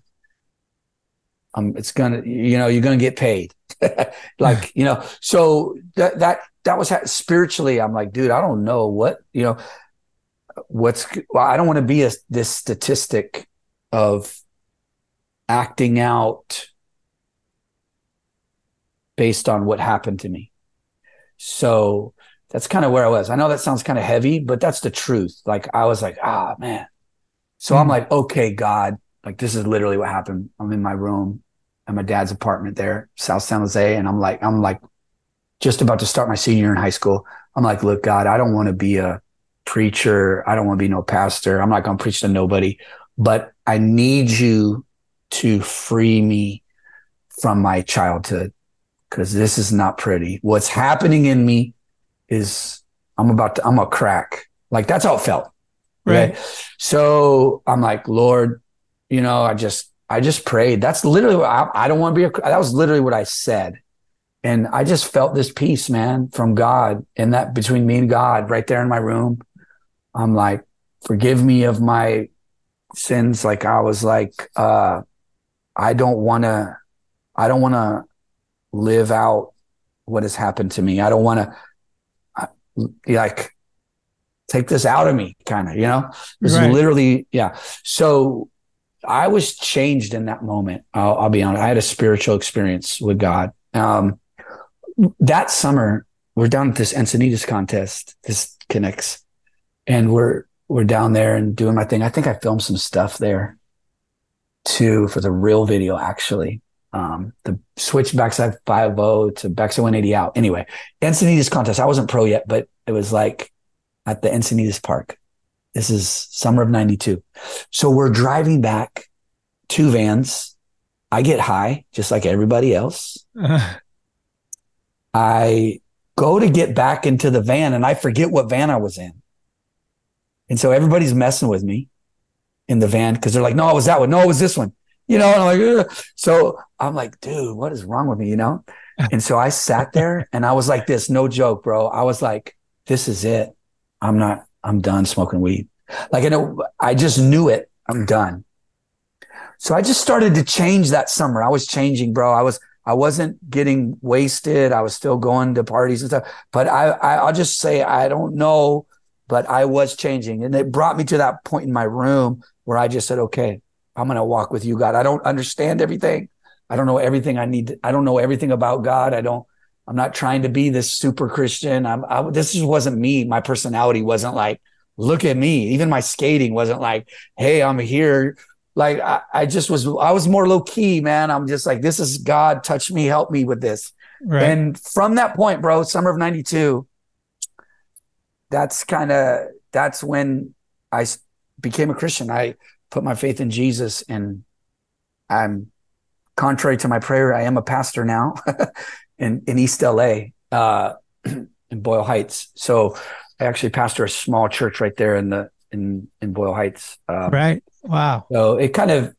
um, it's gonna, you know, you're gonna get paid. like, you know, so that that that was ha- spiritually, I'm like, dude, I don't know what, you know, what's well, I don't want to be a this statistic of acting out based on what happened to me. So that's kind of where I was. I know that sounds kind of heavy, but that's the truth. Like I was like, ah man. So I'm like, okay, God, like this is literally what happened. I'm in my room at my dad's apartment there, South San Jose, and I'm like, I'm like just about to start my senior year in high school. I'm like, look, God, I don't want to be a preacher. I don't want to be no pastor. I'm not going to preach to nobody, but I need you to free me from my childhood because this is not pretty. What's happening in me is I'm about to, I'm a crack. Like that's how it felt. Right. So I'm like, Lord, you know, I just, I just prayed. That's literally what I, I don't want to be. A, that was literally what I said. And I just felt this peace, man, from God and that between me and God right there in my room. I'm like, forgive me of my sins. Like I was like, uh, I don't want to, I don't want to live out what has happened to me. I don't want to like take this out of me kind of, you know, this Right. is literally, yeah. So I was changed in that moment. I'll, I'll be honest. I had a spiritual experience with God. Um, that summer, we're down at this Encinitas contest. This connects, and we're we're down there and doing my thing. I think I filmed some stuff there too for the real video. Actually, um, the switch backside five zero to backside one eighty out. Anyway, Encinitas contest. I wasn't pro yet, but it was like at the Encinitas Park. This is summer of '92. So we're driving back, two vans. I get high, just like everybody else. I go to get back into the van and I forget what van I was in. And so everybody's messing with me in the van because they're like, no, it was that one. No, it was this one. You know, and I'm like, Ugh. so I'm like, dude, what is wrong with me? You know? And so I sat there and I was like this, no joke, bro. I was like, this is it. I'm not, I'm done smoking weed. Like I know, I just knew it. I'm done. So I just started to change that summer. I was changing, bro. I was, I wasn't getting wasted. I was still going to parties and stuff. But I, I I'll just say I don't know, but I was changing, and it brought me to that point in my room where I just said, "Okay, I'm gonna walk with you, God. I don't understand everything. I don't know everything I need. To, I don't know everything about God. I don't. I'm not trying to be this super Christian. I'm. I, this just wasn't me. My personality wasn't like, look at me. Even my skating wasn't like, hey, I'm here like I, I just was i was more low key man. I'm just like this is god touch me help me with this. Right. and from that point bro summer of 92 that's kind of that's when I became a christian. I put my faith in jesus and i'm contrary to my prayer i am a pastor now in in east la uh in boyle heights. So i actually pastor a small church right there in the in in boyle heights um, right. Wow. so it kind of,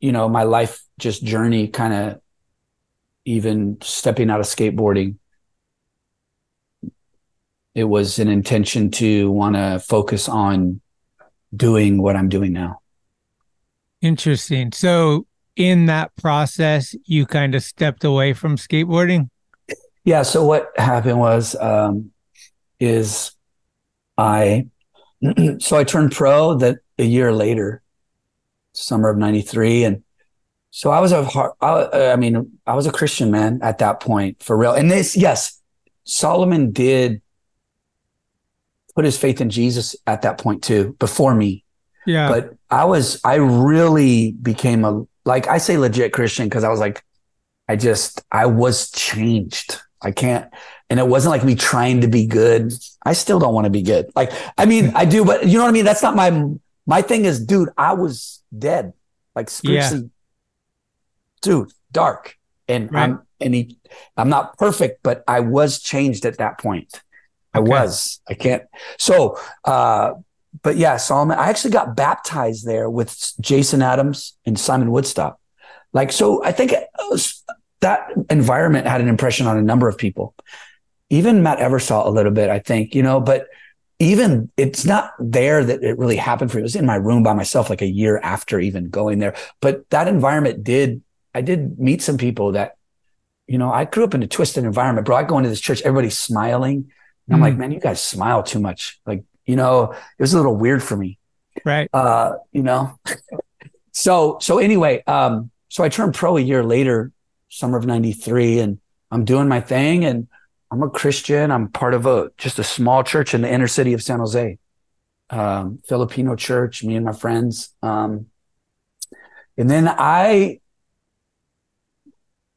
you know, my life just journey kind of even stepping out of skateboarding. It was an intention to want to focus on doing what I'm doing now. Interesting. So in that process, you kind of stepped away from skateboarding. Yeah. So what happened was, um, is I, so I turned pro that a year later, summer of 93. And so I was a heart, I, I mean, I was a Christian man at that point for real. And this, yes, Salman did put his faith in Jesus at that point too, before me. Yeah. But I was, I really became a, like I say legit Christian because I was like, I just, I was changed. I can't, and it wasn't like me trying to be good. I still don't want to be good. Like, I mean, I do, but you know what I mean? That's not my, my thing is, dude, I was dead, like spiritually, dude, dark. And Right. I'm, and he, I'm not perfect, but I was changed at that point. I was. I can't. So, uh, but yeah, Salman. I actually got baptized there with Jason Adams and Simon Woodstock. Like, so I think was, that environment had an impression on a number of people. Even Matt Eversole a little bit, I think, you know, but even it's not there that it really happened for me. It was in my room by myself like a year after even going there. But that environment did, I did meet some people that, you know, I grew up in a twisted environment, bro. I go into this church, everybody's smiling. And I'm Mm. like, man, you guys smile too much. Like, you know, it was a little weird for me. Right. Uh, you know. so so anyway, um, so I turned pro a year later, summer of '93, and I'm doing my thing, and I'm a Christian. I'm part of a just a small church in the inner city of San Jose, um, Filipino church. Me and my friends, um, and then I,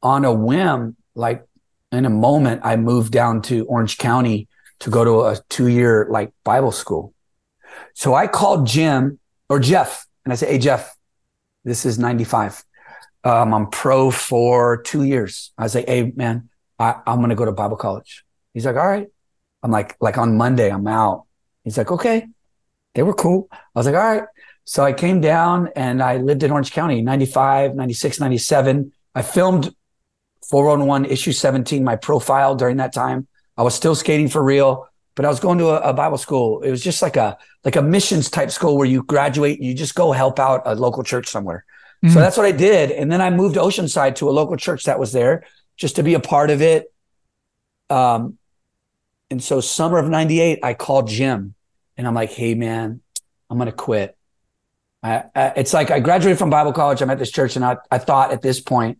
on a whim, like in a moment, I moved down to Orange County to go to a two year like Bible school. So I called Jim or Jeff and I said, Hey, Jeff, this is 95. Um, I'm pro for two years. I was like, Hey, man, I, I'm going to go to Bible college. He's like, All right. I'm like, like on Monday, I'm out. He's like, Okay. They were cool. I was like, All right. So I came down and I lived in Orange County, 95, 96, 97. I filmed 401 issue 17, my profile during that time. I was still skating for real, but I was going to a, a Bible school. It was just like a like a missions type school where you graduate, you just go help out a local church somewhere. So mm-hmm. that's what I did. And then I moved to Oceanside to a local church that was there just to be a part of it. Um, and so summer of 98, I called Jim and I'm like, Hey man, I'm going to quit. I, I, it's like I graduated from Bible college. I'm at this church and I, I thought at this point,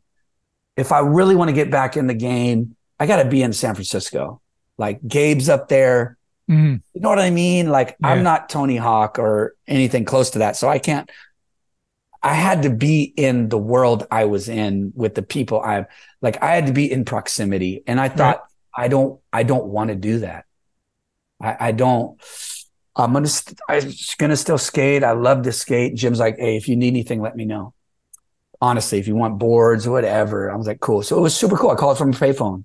if I really want to get back in the game, I got to be in San Francisco. Like Gabe's up there. Mhm. You know what I mean? Like Yeah. I'm not Tony Hawk or anything close to that. So I can't, I had to be in the world I was in with the people I'm like, I had to be in proximity. And I thought, I don't, I don't want to do that. I, I don't, I'm going to, st- I'm going to still skate. I love to skate. Jim's like, Hey, if you need anything, let me know. Honestly, if you want boards, whatever. I was like, cool. So it was super cool. I called from a payphone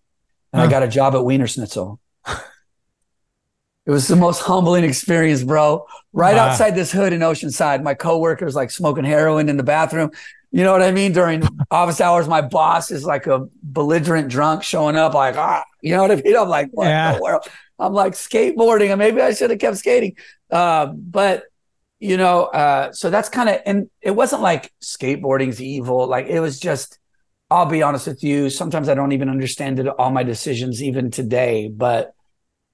and I got a job at Wiener Schnitzel. It was the most humbling experience, bro. Right Wow. outside this hood in Oceanside, my coworkers like smoking heroin in the bathroom. You know what I mean? During office hours, my boss is like a belligerent drunk showing up, like, ah, you know what I mean? I'm like, what Yeah. the world? I'm like skateboarding, and maybe I should have kept skating. Uh, but you know, uh, so that's kind of, and it wasn't like skateboarding's evil. Like it was just, I'll be honest with you. Sometimes I don't even understand it, all my decisions, even today. But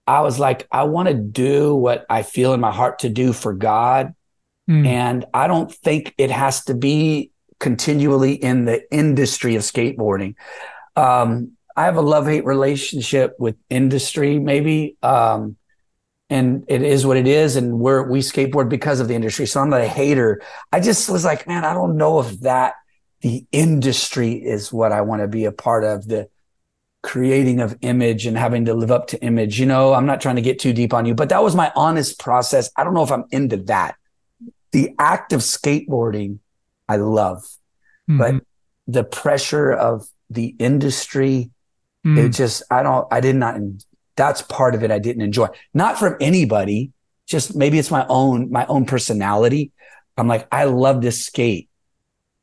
I was like, I want to do what I feel in my heart to do for God. Mm. And I don't think it has to be continually in the industry of skateboarding. Um, I have a love hate relationship with industry, maybe. Um, and it is what it is. And we're, we skateboard because of the industry. So I'm not a hater. I just was like, man, I don't know if that the industry is what I want to be a part of. The, creating of image and having to live up to image. You know, I'm not trying to get too deep on you, but that was my honest process. I don't know if I'm into that. The act of skateboarding, I love, but Mhm. the pressure of the industry, Mm. it just, I don't, I did not, that's part of it I didn't enjoy. Not from anybody, just maybe it's my own, my own personality. I'm like, I love to skate.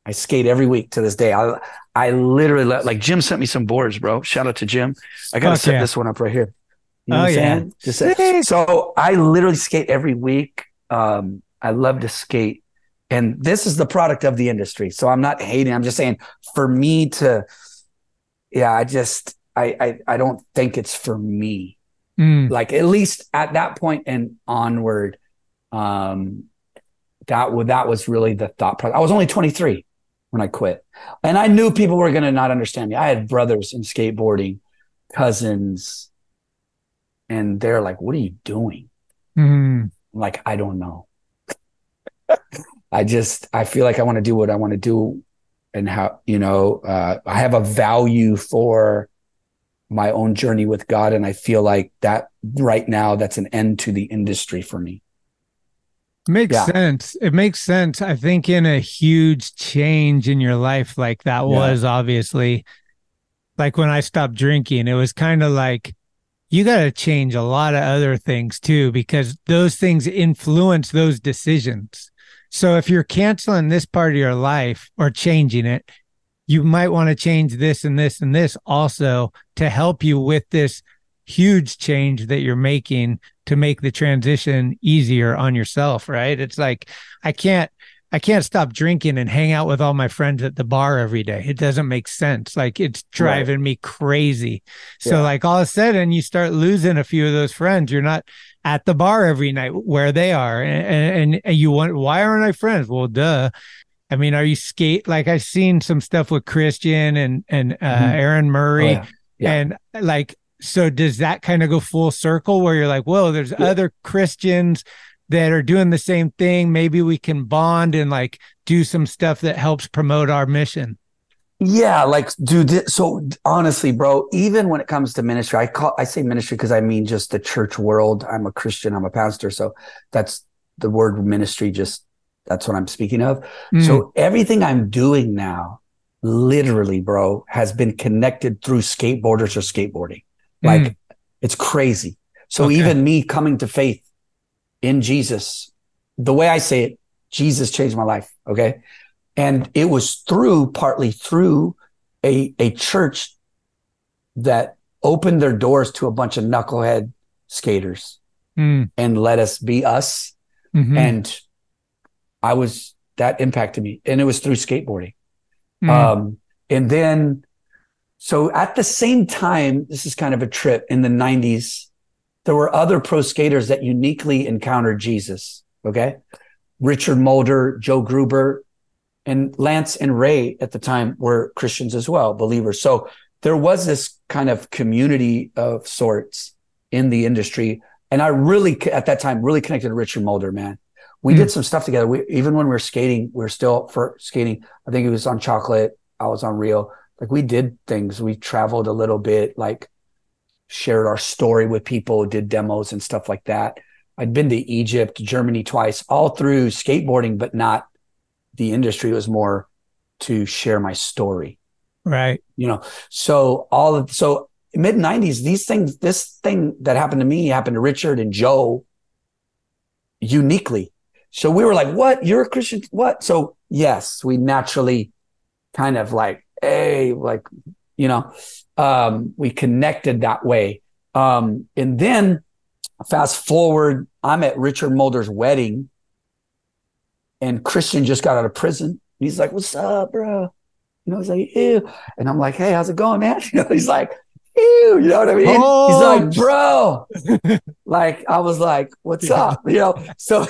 I skate every week to this day. I I literally let, like Jim sent me some boards, bro. Shout out to Jim. I gotta Fuck set yeah. this one up right here. You know Oh, what I'm yeah. saying? Just say- so I literally skate every week. Um, I love to skate. And this is the product of the industry. So I'm not hating. I'm just saying for me to, yeah, I just I I, I don't think it's for me Mm. like at least at that point and onward um that wa- that was really the thought process. I was only 23 when I quit. And I knew people were going to not understand me. I had brothers in skateboarding, cousins, and they're like, "What are you doing?" Mm. I'm like, "I don't know." I just I feel like I want to do what I want to do and how, you know, uh I have a value for my own journey with God and I feel like that right now that's an end to the industry for me. Makes Yeah. sense. It makes sense. I think in a huge change in your life, like that Yeah. was obviously like when I stopped drinking, it was kind of like you got to change a lot of other things too, because those things influence those decisions. So if you're canceling this part of your life or changing it, you might want to change this and this and this also to help you with this huge change that you're making to make the transition easier on yourself, right? It's like I can't I can't stop drinking and hang out with all my friends at the bar every day. It doesn't make sense. Like it's driving right. me crazy. So yeah. like all of a sudden you start losing a few of those friends. You're not at the bar every night where they are. And, and, and you want, why aren't I friends? Well, duh. I mean, are you skate? Like I've seen some stuff with Christian and, and, uh, mm-hmm. Aaron Murray oh, yeah. Yeah. and like, so does that kind of go full circle where you're like, well, there's other Christians that are doing the same thing. Maybe we can bond and like do some stuff that helps promote our mission yeah like dude so honestly bro even when it comes to ministry i call i say ministry because i mean just the church world. I'm a christian i'm a pastor so that's the word ministry just that's what i'm speaking of. Mm. so everything i'm doing now literally bro has been connected through skateboarders or skateboarding like mm. it's crazy so okay. even me coming to faith in Jesus. The way I say it, Jesus changed my life. Okay. And it was through partly through a, a church that opened their doors to a bunch of knucklehead skaters mm. and let us be us. Mm-hmm. And I was, that impacted me. And it was through skateboarding. Mm. Um, and then, so at the same time, this is kind of a trip in the 90s there were other pro skaters that uniquely encountered Jesus. Okay. Richard Mulder, Joe Gruber, and Lance and Ray at the time were Christians as well, believers. So there was this kind of community of sorts in the industry. And I really, at that time, really connected to Richard Mulder, man. We mm. did some stuff together. We, even when we were skating, we were still for skating. I think it was on chocolate. I was on Real. Like we did things. We traveled a little bit. Like shared our story with people, did demos and stuff like that. I'd been to Egypt, Germany twice, all through skateboarding, but not the industry. It was more to share my story. Right. You know, so all of, so mid 90s, these things, this thing that happened to me happened to Richard and Joe uniquely. So we were like, what? You're a Christian? What? So yes, we naturally kind of like, hey, like, you know, um, we connected that way. Um, and then fast forward, I'm at Richard Mulder's wedding, and Christian just got out of prison. He's like, "What's up, bro?" You know, he's like, "Ew," and I'm like, "Hey, how's it going, man?" You know, he's like, "Ew," you know what I mean? Oh. He's like, "Bro," like I was like, "What's yeah. up?" You know, so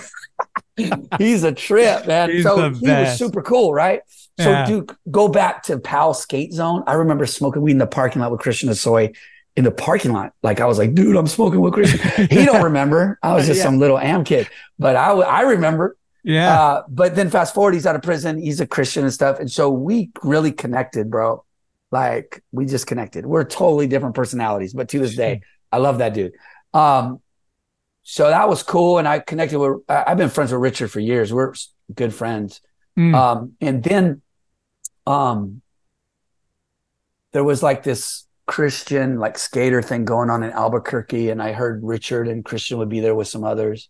he's a trip, man. He's so he was super cool, right? So, yeah. dude, go back to Powell Skate Zone. I remember smoking weed in the parking lot with Christian Hosoi in the parking lot. Like I was like, dude, I'm smoking with Christian. he don't remember. I was just yeah. some little am kid, but I I remember. Yeah. Uh, but then fast forward, he's out of prison. He's a Christian and stuff, and so we really connected, bro. Like we just connected. We're totally different personalities, but to this day, I love that dude. Um, so that was cool, and I connected with. I've been friends with Richard for years. We're good friends. Mm. Um, and then um, there was like this Christian like skater thing going on in Albuquerque, and I heard Richard and Christian would be there with some others.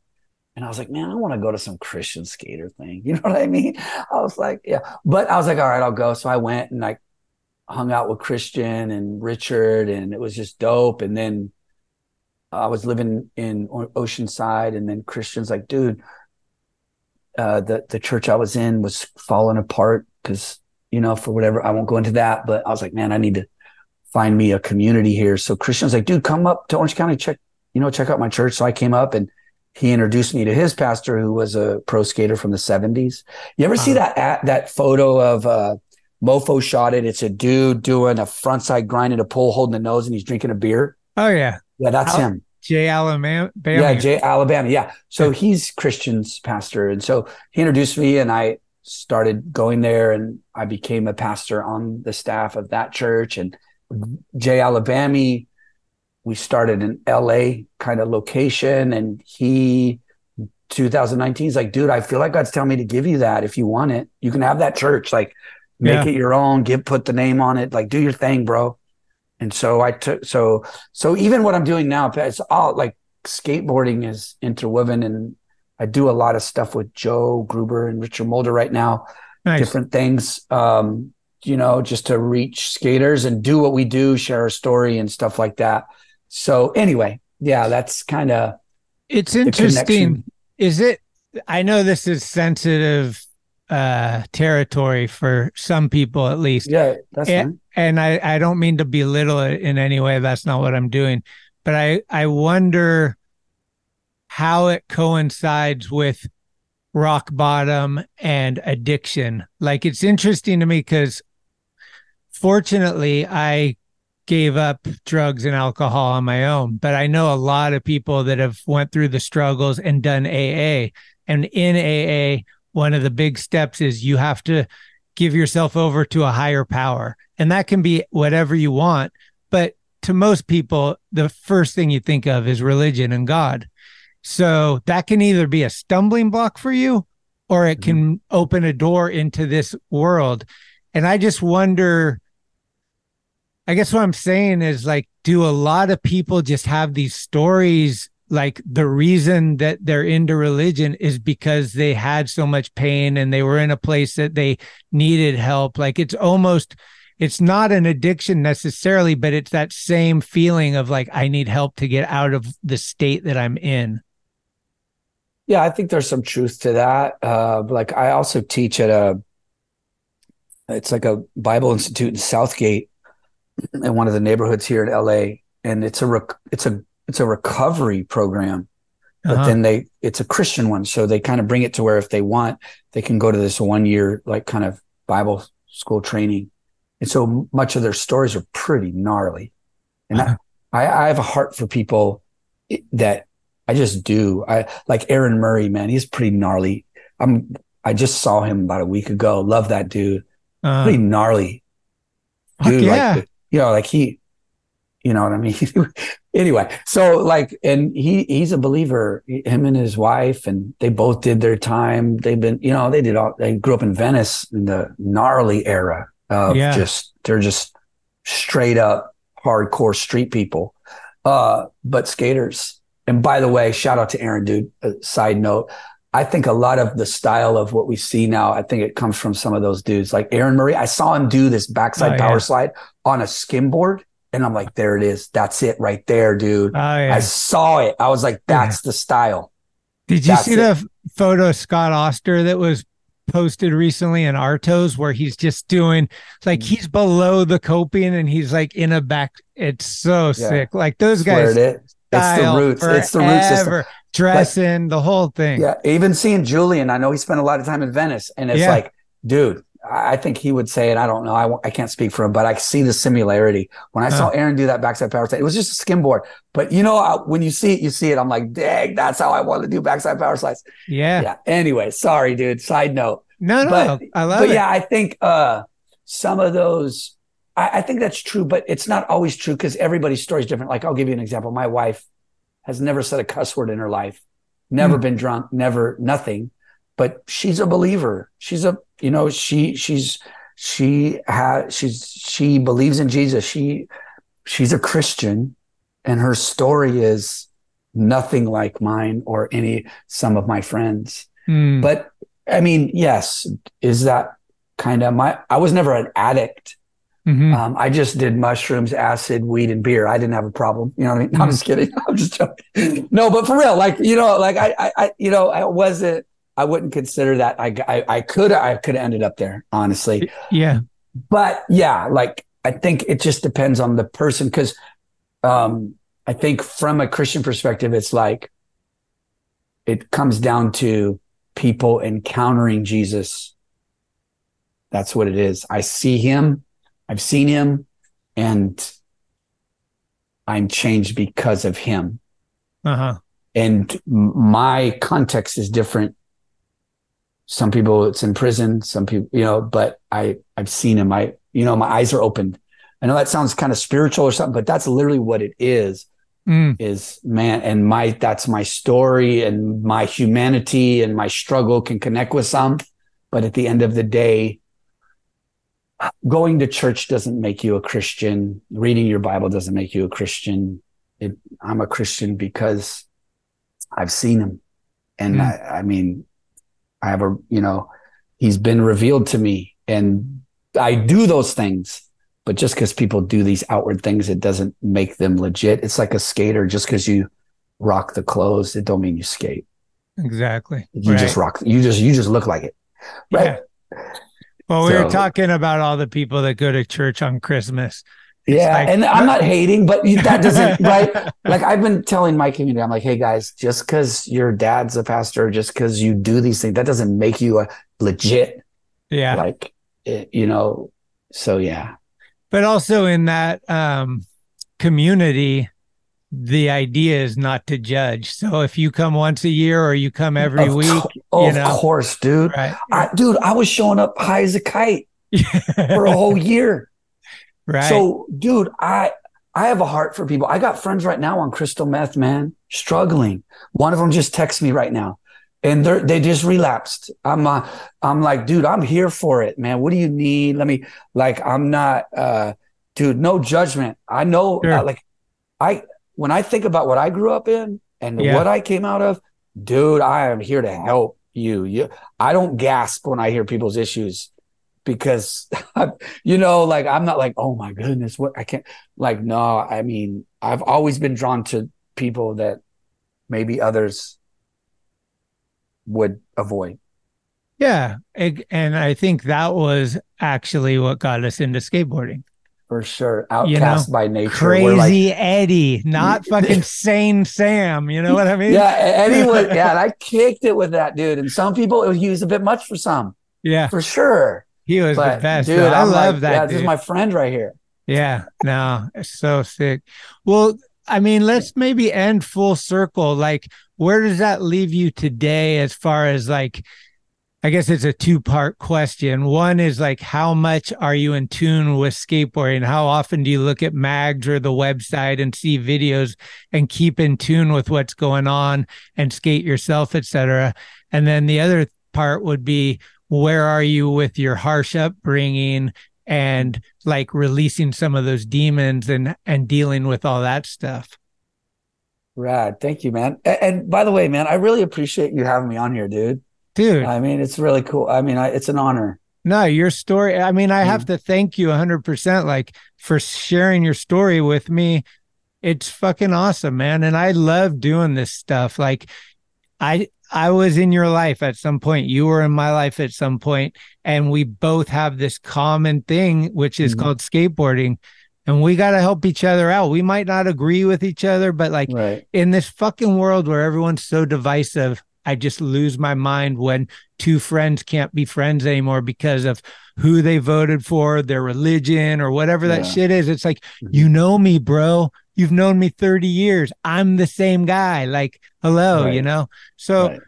And I was like, man, I want to go to some Christian skater thing. You know what I mean? I was like, yeah. But I was like, all right, I'll go. So I went and I hung out with Christian and Richard, and it was just dope. And then I was living in Oceanside, and then Christian's like, dude, uh, the the church I was in was falling apart because you know for whatever I won't go into that, but I was like, man, I need to find me a community here. So Christian's like, dude, come up to Orange County, check you know check out my church. So I came up and he introduced me to his pastor who was a pro skater from the 70s. You ever uh-huh. see that at, that photo of uh Mofo shot it? It's a dude doing a frontside grind in a pole holding the nose and he's drinking a beer. Oh yeah. Yeah, that's him. Jay Alabama. Yeah, Jay Alabama. Yeah. So he's Christian's pastor. And so he introduced me and I started going there and I became a pastor on the staff of that church. And Jay Alabama, we started an LA kind of location. And he, 2019, he's like, dude, I feel like God's telling me to give you that if you want it. You can have that church. Like, make yeah. it your own, give, put the name on it. Like, do your thing, bro. And so I took so so even what I'm doing now, it's all like skateboarding is interwoven, and I do a lot of stuff with Joe Gruber and Richard Mulder right now, Nice. different things. Um, you know, just to reach skaters and do what we do, share a story and stuff like that. So anyway, yeah, that's kind of It's interesting. Is it? I know this is sensitive uh territory for some people at least. Yeah, that's and, and I I don't mean to belittle it in any way. That's not what I'm doing. But I I wonder how it coincides with rock bottom and addiction. Like it's interesting to me because fortunately I gave up drugs and alcohol on my own, but I know a lot of people that have went through the struggles and done AA. And in AA, one of the big steps is you have to give yourself over to a higher power. And that can be whatever you want, but to most people, the first thing you think of is religion and God. So that can either be a stumbling block for you or it mm-hmm. can open a door into this world. And I just wonder I guess what I'm saying is like, do a lot of people just have these stories? Like the reason that they're into religion is because they had so much pain and they were in a place that they needed help. Like it's almost, it's not an addiction necessarily, but it's that same feeling of like, I need help to get out of the state that I'm in. Yeah, I think there's some truth to that. Uh, like I also teach at a, it's like a Bible Institute in Southgate, in one of the neighborhoods here in LA, and it's a rec- it's a it's a recovery program. But Uh-huh. then they it's a Christian one, so they kind of bring it to where if they want, they can go to this one year like kind of Bible school training, and so much of their stories are pretty gnarly. And I, I I have a heart for people that I just do. I like Aaron Murray, man. He's pretty gnarly. I'm I just saw him about a week ago. Love that dude. Uh, pretty gnarly dude. yeah. Like, you know, like he, you know what I mean? anyway, so like, and he, he's a believer, him and his wife, and they both did their time. They've been, you know, they did all, they grew up in Venice in the gnarly era of Yeah. just, they're just straight up hardcore street people. Uh, but skaters. And by the way, shout out to Aaron, dude. Uh, side note, I think a lot of the style of what we see now, I think it comes from some of those dudes like Aaron Murray. I saw him do this backside Oh, power yeah. slide on a skimboard. And I'm like, there it is. That's it right there, dude. Oh, yeah. I saw it. I was like, that's the style. Did you That's see it. the photo of Scott Oster that was posted recently in Artos where he's just doing Mm. like he's below the coping and he's like in a back. It's so Yeah. sick. Like those guys. It's the roots. It's the root system. forever, Dressing the whole thing. Yeah. Even seeing Julian, I know he spent a lot of time in Venice and it's Yeah. like, dude, I think he would say it. I don't know. I, I can't speak for him, but I see the similarity. When I saw Aaron do that backside power slide, it was just a skimboard. But you know, I- when you see it, you see it. I'm like, dang, that's how I want to do backside power slides. Yeah. Yeah. Anyway, sorry, dude. Side note. No, no, but, I love but it. yeah, I think uh some of those I, I think that's true, but it's not always true because everybody's story is different. Like I'll give you an example. My wife has never said a cuss word in her life, never Hmm. been drunk, never nothing. But she's a believer. She's a you know, she she's she has she's she believes in Jesus. She she's a Christian and her story is nothing like mine or any some of my friends. Hmm. But I mean, yes, is that kind of my? I was never an addict. Mhm. Um, I just did mushrooms, acid, weed, and beer. I didn't have a problem. You know what I mean? No, I'm just kidding. I'm just joking. No, but for real, like you know, like I, I, I you know, I wasn't. I wouldn't consider that. I, I, I could, I could have ended up there, honestly. yeah. But yeah, like I think it just depends on the person because, um, I think from a Christian perspective, it's like it comes down to people encountering Jesus. That's what it is. I see him, I've seen him, and I'm changed because of him. Uh huh. And my context is different. Some people it's in prison, some people, you know, but I, I've seen him. I, you know, my eyes are opened. I know that sounds kind of spiritual or something, but that's literally what it is Mm. is man and my that's my story and my humanity and my struggle can connect with some but at the end of the day going to church doesn't make you a Christian. Reading your Bible doesn't make you a Christian. It, I'm a Christian because I've seen him. And Mm. I, I mean, I have a, you know, he's been revealed to me and I do those things. But just because people do these outward things, it doesn't make them legit. It's like a skater. Just because you rock the clothes, it don't mean you skate. Exactly. You just rock. You just you just look like it. Right. Well, we were talking about all the people that go to church on Christmas. It's Yeah, like- and I'm not hating, but that doesn't right. Like I've been telling my community, I'm like, hey guys, just because your dad's a pastor, just because you do these things, that doesn't make you a legit. Yeah. Like, it, you know. So yeah, But also in that um, community, the idea is not to judge. So if you come once a year or you come every Of week, oh, you of course, dude. Right. I, dude, I was showing up high as a kite for a whole year. right? So, dude, I I have a heart for people. I got friends right now on crystal meth, man, struggling. One of them just texted me right now, and they they just relapsed. I'm uh, I'm like, dude, I'm here for it, man. What do you need? Let me like, I'm not, uh, dude, no judgment. I know, Sure. uh, like, I when I think about what I grew up in and Yeah. what I came out of, dude, I am here to help you. You, I don't gasp when I hear people's issues because you know like i'm not like oh my goodness what i can't like no i mean i've always been drawn to people that maybe others would avoid yeah. And I think that was actually what got us into skateboarding. For sure You know, outcast by nature Crazy like- Eddie, not fucking sane Sam. You know what I mean? yeah eddie was yeah and i kicked it with that dude and some people it was, he was a bit much for some yeah. for sure He was but the best. dude. I I'm love like, that. yeah this is my friend right here Yeah, no, it's so sick. Well, I mean, let's maybe end full circle. Like, where does that leave you today as far as like, I guess it's a two part question. One is like, how much are you in tune with skateboarding? How often do you look at mags or the website and see videos and keep in tune with what's going on and skate yourself, etc.? And then the other part would be, where are you with your harsh upbringing and like releasing some of those demons and and dealing with all that stuff. rad thank you man A- and, by the way man i really appreciate you having me on here dude Dude, i mean it's really cool i mean I, it's an honor no, your story, I mean, I mm. have to thank you 100% like for sharing your story with me. It's fucking awesome, man, and I love doing this stuff. Like I I was in your life at some point, you were in my life at some point, and we both have this common thing which is mm. called skateboarding. And we got to help each other out. We might not agree with each other, but like right in this fucking world where everyone's so divisive, I just lose my mind when two friends can't be friends anymore because of who they voted for, their religion, or whatever that Yeah. shit is. It's like, mm-hmm. you know me, bro. You've known me 30 years. I'm the same guy. Like, hello, you know? So, Right.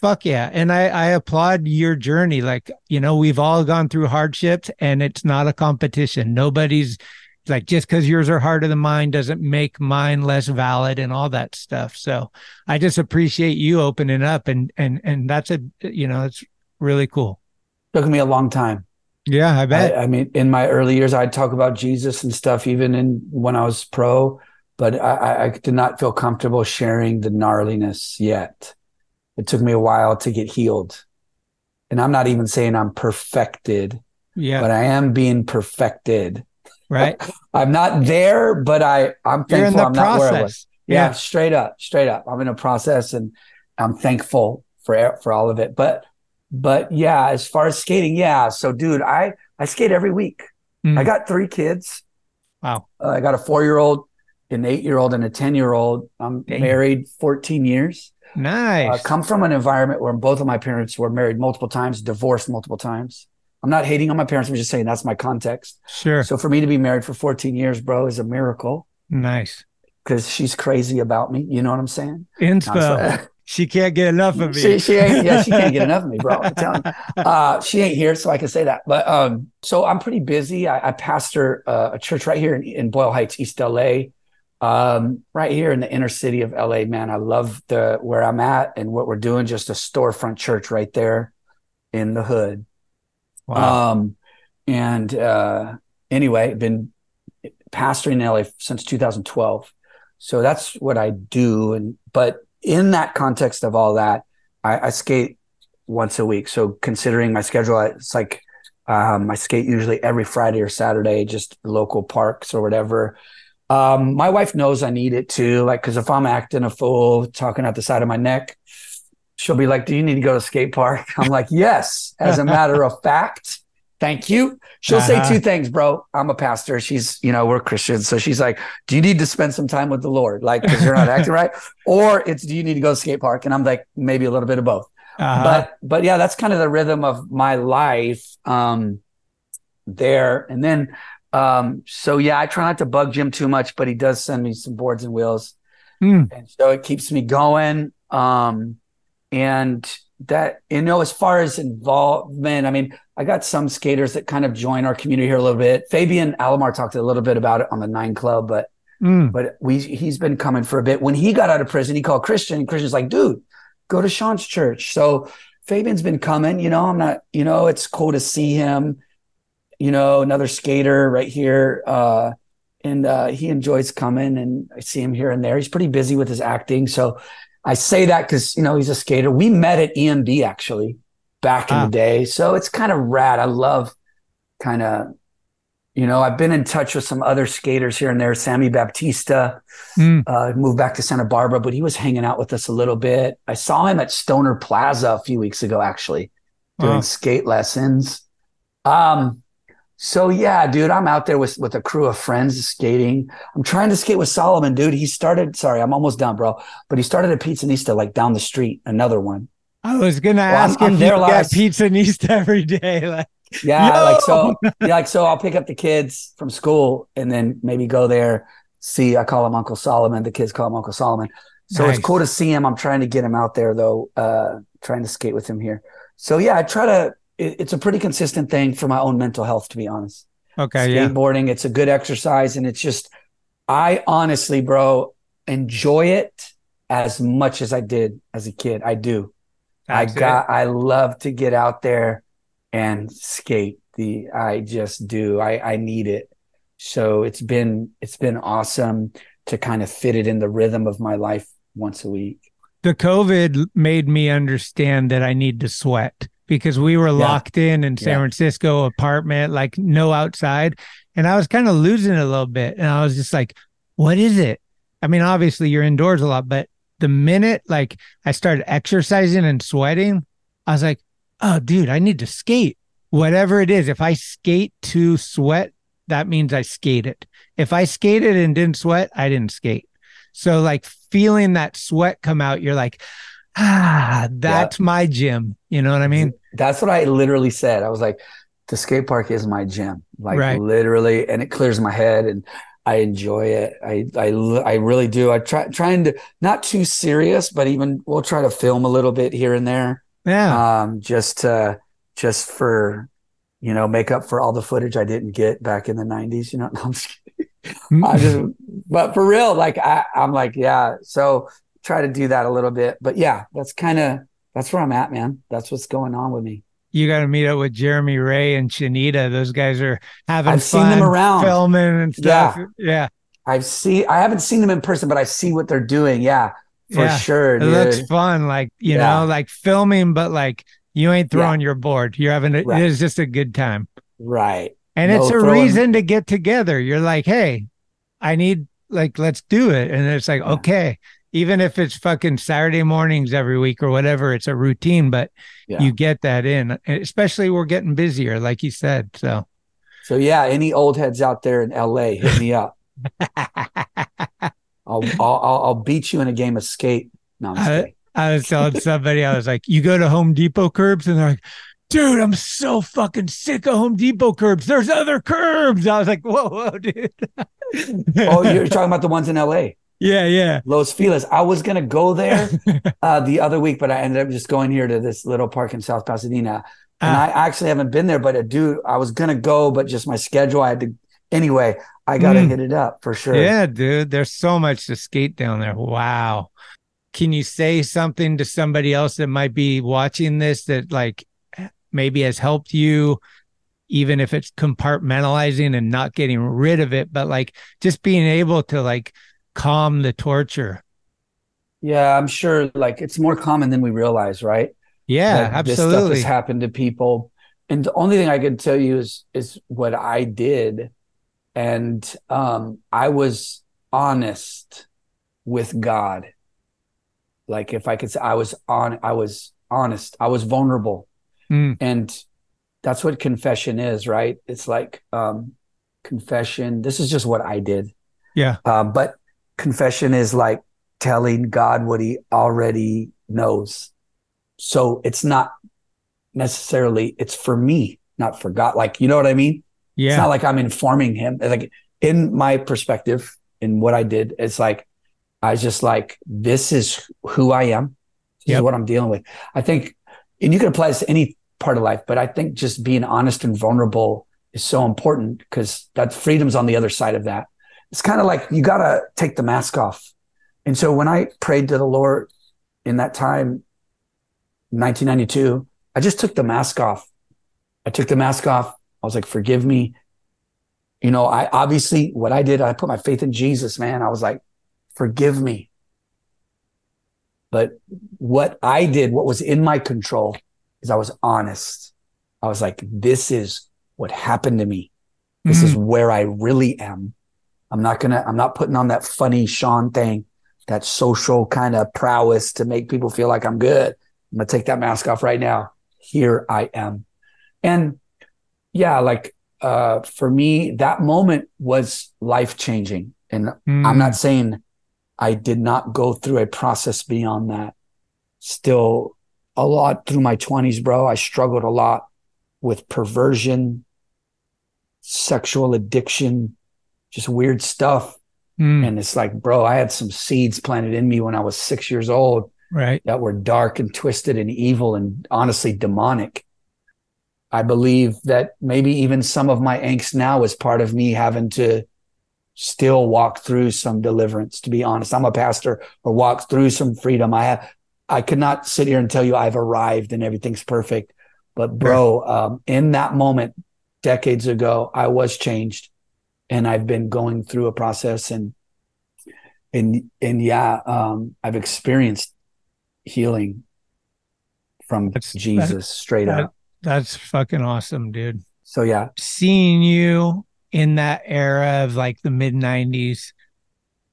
fuck yeah. And I, I applaud your journey. Like, you know, we've all gone through hardships and it's not a competition. Nobody's like just because yours are harder than mine doesn't make mine less valid and all that stuff. So I just appreciate you opening up and and and that's a you know it's really cool. took me a long time Yeah, I bet. I, I mean, in my early years, I'd talk about Jesus and stuff, even in when I was pro, but I, I- I did not feel comfortable sharing the gnarliness yet. It took me a while to get healed. And I'm not even saying I'm perfected, yeah, but I am being perfected. Right. I'm not there, but I, I'm You're in thankful the I'm not where I was. Yeah, Yeah. straight up, straight up. I'm in a process and I'm thankful for for all of it. But but yeah, as far as skating, yeah. So dude, I I skate every week. Mm. I got three kids. Wow. Uh, I got a four year old, an eight year old, and a ten year old. I'm Dang. married 14 years. Nice. I Nice. come from an environment where both of my parents were married multiple times, divorced multiple times. I'm not hating on my parents. I'm just saying that's my context. sure. So for me to be married for 14 years, bro, is a miracle nice. because she's crazy about me. You know what I'm saying? Inspo. So- she can't get enough of me. she, she ain't, yeah, she can't get enough of me, bro. I'm telling you. Uh, she ain't here, so I can say that. But um, so I'm pretty busy. I, I pastor uh, a church right here in, in Boyle Heights, East LA, um, right here in the inner city of LA. Man, I love the where I'm at and what we're doing. Just a storefront church right there in the hood. Wow. Um, and uh, anyway, been pastoring in LA since 2012. So that's what I do. And but in that context of all that, I, I skate once a week. So considering my schedule, it's like um, I skate usually every Friday or Saturday, just local parks or whatever. Um, my wife knows I need it too. Like, cause if I'm acting a fool, talking out the side of my neck, she'll be like, "Do you need to go to skate park?" I'm like, "Yes." As a matter of fact, thank you. She'll Uh-huh. say two things, bro. I'm a pastor. She's, you know, we're Christians, so she's like, "Do you need to spend some time with the Lord, like, because you're not acting right?" Or it's, "Do you need to go to skate park?" And I'm like, maybe a little bit of both Uh-huh. but but yeah that's kind of the rhythm of my life um there and then um so yeah i try not to bug jim too much but he does send me some boards and wheels Hmm. and so it keeps me going um and that you know as far as involvement i mean i got some skaters that kind of join our community here a little bit fabian alomar talked a little bit about it on the nine club but Mm. but we he's been coming for a bit. When he got out of prison, he called Christian. And Christian's like, dude, go to Shawn's church. So Fabian's been coming. You know, I'm not. You know, it's cool to see him. You know, another skater right here, uh, and uh, he enjoys coming. And I see him here and there. He's pretty busy with his acting. So I say that because you know he's a skater. We met at EMB actually back in Ah. the day. So it's kind of rad. I love kind of you know, I've been in touch with some other skaters here and there. Sammy Baptista Mm. uh, moved back to Santa Barbara, but he was hanging out with us a little bit. I saw him at Stoner Plaza a few weeks ago, actually, doing Wow. skate lessons. Um, so yeah, dude, I'm out there with with a crew of friends skating. I'm trying to skate with Salman, dude. He started. Sorry, I'm almost done, bro. But he started at Pizzanista, like down the street. Another one. I was gonna Well, I'm- ask I'm if there you last- got pizza and East every day. Like, Yeah, Yo! like so. Yeah, like so. I'll pick up the kids from school and then maybe go there. See, I call him Uncle Salman. The kids call him Uncle Salman. So Nice. it's cool to see him. I'm trying to get him out there though. Uh, trying to skate with him here. So yeah, I try to. It, it's a pretty consistent thing for my own mental health, to be honest. okay, yeah, Skateboarding, it's a good exercise, and it's just. I honestly, bro, enjoy it as much as I did as a kid. I do. That's I it. got I love to get out there and skate. The I just do. I I need it. So it's been it's been awesome to kind of fit it in the rhythm of my life once a week. the COVID made me understand that I need to sweat because we were locked in in San Yeah. Francisco apartment, like no outside. And I was kind of losing it a little bit. And I was just like, what is it? I mean, obviously you're indoors a lot, but the minute like I started exercising and sweating, I was like, oh, dude, I need to skate. Whatever it is, if I skate to sweat, that means I skated. If I skated and didn't sweat, I didn't skate. So like feeling that sweat come out, you're like, ah, that's my gym. You know what I mean? That's what I literally said. I was like, the skate park is my gym, like Right. literally, and it clears my head, and I enjoy it. I I I really do. I try trying to not too serious, but even we'll try to film a little bit here and there. Yeah. um, just uh, just for you know make up for all the footage I didn't get back in the '90s. You know, No, I'm just kidding. I just, but for real, like I, I'm like, yeah. So try to do that a little bit, but yeah, that's kind of that's where I'm at, man. That's what's going on with me. You got to meet up with Jeremy Wray and Shanita. Those guys are having I've seen fun them around. filming and stuff. Yeah. Yeah. I've seen I haven't seen them in person, but I see what they're doing. Yeah, for Yeah. sure, It dude. looks fun. Like, you Yeah. know, like filming, but like you ain't throwing your board. You're having a, Right. it is just a good time. right. And No it's a throwing- reason to get together. You're like, hey, I need like let's do it. And it's like, okay, even if it's fucking Saturday mornings every week or whatever, it's a routine, but Yeah. you get that in. Especially we're getting busier, like you said. So So yeah, any old heads out there in LA, hit me up. I'll, I'll I'll beat you in a game of skate. No, I. I was telling somebody, I was like, you go to Home Depot curbs, and they're like, dude, I'm so fucking sick of Home Depot curbs. There's other curbs. I was like, whoa, whoa, dude. oh, you're talking about the ones in LA. Yeah, yeah. Los Feliz. I was gonna go there uh, the other week, but I ended up just going here to this little park in South Pasadena. And Ah. I actually haven't been there, but a dude, I was gonna go, but just my schedule, I had to. Anyway, I gotta Mm. hit it up for sure. Yeah, dude. There's so much to skate down there. Wow. Can you say something to somebody else that might be watching this that like maybe has helped you, even if it's compartmentalizing and not getting rid of it, but like just being able to like calm the torture. Yeah, I'm sure like it's more common than we realize, right? Yeah, That This stuff has happened to people. And the only thing I can tell you is is what I did. And um I was honest with God. Like if I could say I was on I was honest. I was vulnerable. Mm. And that's what confession is, right? It's like um confession. This is just what I did. Yeah. Um, but confession is like telling God what he already knows. So it's not necessarily, it's for me, not for God. Like, you know what I mean? Yeah. It's not like I'm informing him. Like in my perspective, in what I did, it's like, I was just like, this is who I am. This Yep. is what I'm dealing with. I think, and you can apply this to any part of life, but I think just being honest and vulnerable is so important because that freedom's on the other side of that. It's kind of like you got to take the mask off. And so when I prayed to the Lord in that time, 1992, I just took the mask off. I took the mask off. I was like, forgive me. You know, I obviously, what I did, I put my faith in Jesus, man. I was like, forgive me. But what I did, what was in my control, is I was honest. I was like, this is what happened to me. This is mm-hmm. where I really am. I'm not gonna, I'm not putting on that funny Shawn thing, that social kind of prowess to make people feel like I'm good. I'm gonna take that mask off right now. Here I am. And yeah, like uh for me, that moment was life changing. And I'm not saying I did not go through a process beyond that. Still a lot through my 20s, bro. I struggled a lot with perversion, sexual addiction, just weird stuff. Mm. And it's like, bro, I had some seeds planted in me when I was six years old Right. that were dark and twisted and evil and honestly demonic. I believe that maybe even some of my angst now is part of me having to still walk through some deliverance, to be honest. I'm a pastor or walk through some freedom. I have, I could not sit here and tell you I've arrived and everything's perfect. But bro, um, in that moment, decades ago, I was changed and I've been going through a process and, and, and yeah, um, I've experienced healing from Jesus straight That- up. That's fucking awesome, dude. So yeah, Seeing you in that era of like the mid 90s,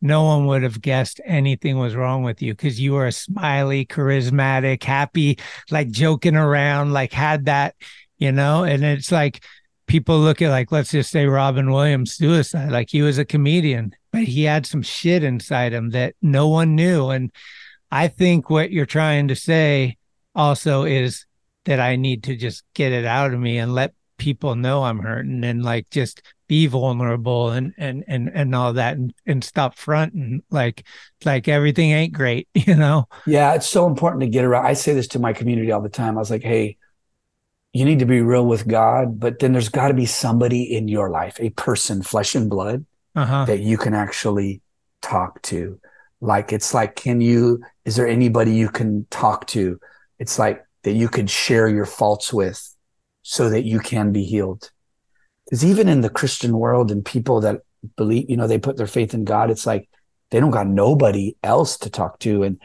no one would have guessed anything was wrong with you because you were a smiley, charismatic, happy, like joking around, like had that, you know, and it's like people look at like, let's just say Robin Williams suicide, like he was a comedian, but he had some shit inside him that no one knew. And I think what you're trying to say also is that I need to just get it out of me and let people know I'm hurting and like just be vulnerable and and and and all that and, and stop fronting like like everything ain't great, you know. Yeah, it's so important to get around. I say this to my community all the time. I was like, hey, you need to be real with God, but then there's got to be somebody in your life, a person, flesh and blood, Uh-huh. that you can actually talk to. Like, it's like, can you, is there anybody you can talk to? It's like that you could share your faults with so that you can be healed. Because even in the Christian world and people that believe, you know, they put their faith in God, it's like they don't got nobody else to talk to. And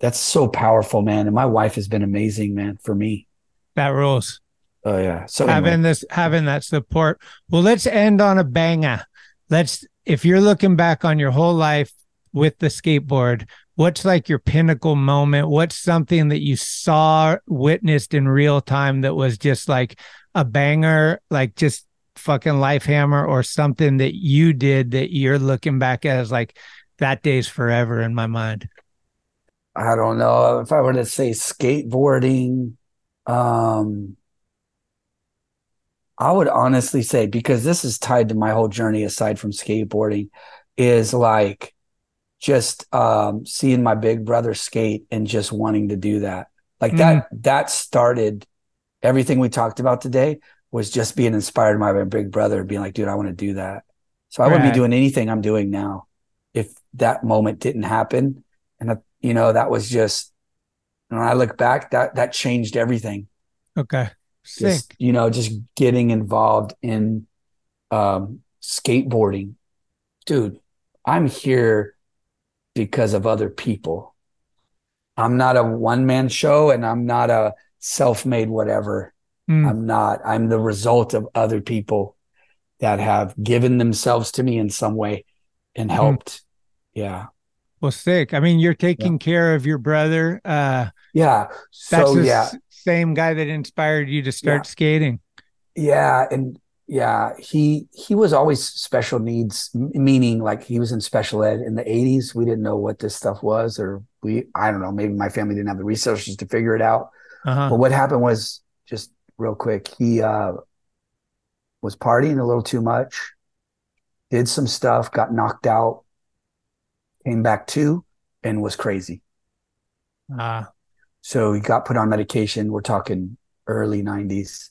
that's so powerful, man. And my wife has been amazing, man, for me. That rules. Oh yeah. So having anyway. this having that support. Well, let's end on a banger. Let's if you're looking back on your whole life with the skateboard, what's like your pinnacle moment? What's something that you saw, witnessed in real time that was just like a banger, like just fucking life hammer or something that you did that you're looking back at as like that day's forever in my mind. I don't know if I were to say skateboarding. Um, I would honestly say because this is tied to my whole journey aside from skateboarding, is like just um, seeing my big brother skate and just wanting to do that. Like that. That started everything we talked about today was just being inspired by my big brother, being like, dude, I want to do that. So I wouldn't be doing anything I'm doing now if that moment didn't happen. And you know, that was just when I look back, that that changed everything. Okay. Just you know just getting involved in um skateboarding. Dude i'm here because of other people. I'm not a one man show and i'm not a self-made whatever. Mm. i'm not. I'm the result of other people that have given themselves to me in some way and helped. Yeah Well, sick. I mean, you're taking care of your brother. Uh, yeah that's so the yeah same guy that inspired you to start Yeah. skating. Yeah, and yeah, he he was always special needs, meaning like he was in special ed in the 80s. We didn't know what this stuff was, or we I don't know, maybe my family didn't have the resources to figure it out. Uh-huh. But what happened was just real quick, he uh was partying a little too much, did some stuff, got knocked out, came back to, and was crazy. Ah, So he got put on medication. We're talking early 90s.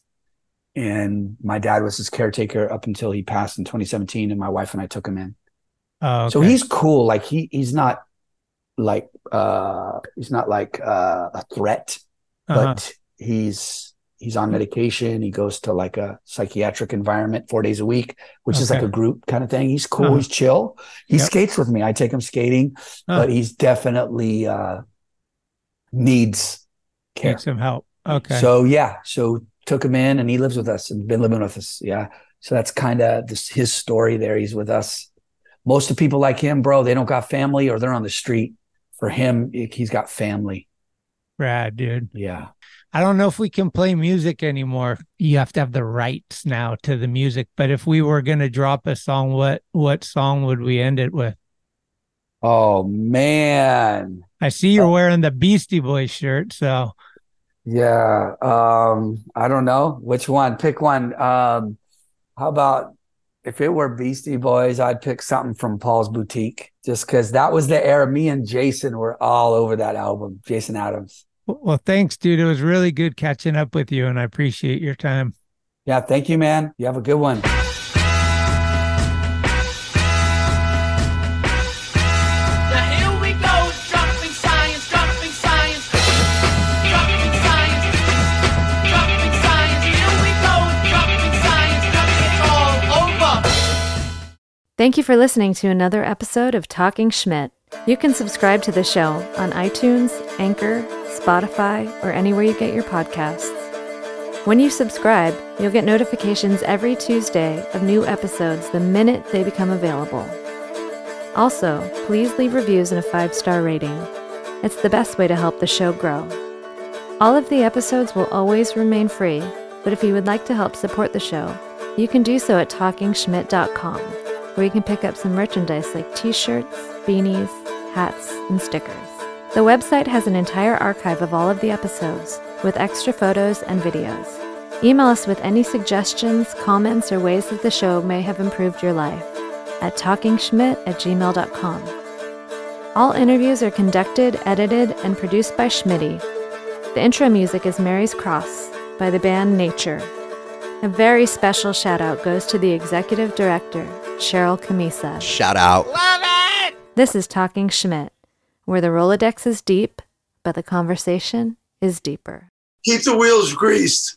And my dad was his caretaker up until he passed in 2017. And my wife and I took him in. oh, So he's cool. Like he he's not like uh he's not like uh, a threat, Uh-huh. but he's he's on medication. He goes to like a psychiatric environment four days a week, which is like a group kind of thing. He's cool, Uh-huh. he's chill. He Yep. skates with me. I take him skating, Huh. but he's definitely uh needs care. Need some help. Okay. So yeah, so took him in and he lives with us and been living with us. Yeah. So that's kind of his story there. He's with us. Most of people like him, bro, they don't got family or they're on the street. For him, he's got family. Rad, dude. Yeah. I don't know if we can play music anymore. You have to have the rights now to the music. But if we were gonna drop a song, what what song would we end it with? Oh man. I see you're wearing the Beastie Boys shirt, so Yeah. Um, I don't know which one. Pick one. Um, how about if it were Beastie Boys, I'd pick something from Paul's Boutique, just because that was the era. Me and Jason were all over that album. Jason Adams. Well, thanks, dude. It was really good catching up with you, and I appreciate your time. Yeah, thank you, man. You have a good one. Now here we go, dropping science, dropping science, dropping science, dropping science. Here we go, dropping science, dropping it all over. Thank you for listening to another episode of Talkin' Schmit. You can subscribe to the show on iTunes, Anchor, Spotify, or anywhere you get your podcasts. When you subscribe, you'll get notifications every Tuesday of new episodes the minute they become available. Also, please leave reviews and a five star rating. It's the best way to help the show grow. All of the episodes will always remain free, but if you would like to help support the show, you can do so at talkinschmit.com, where you can pick up some merchandise like t shirts, beanies, hats, and stickers. The website has an entire archive of all of the episodes, with extra photos and videos. Email us with any suggestions, comments, or ways that the show may have improved your life at talkinschmit at gmail.com. All interviews are conducted, edited, and produced by Schmitty. The intro music is Mary's Cross by the band Natur. A very special shout out goes to the executive director, Sharal Camisa. Shout out. Love it! This is Talkin' Schmit, where the Rolodex is deep, but the conversation is deeper. Keep the wheels greased.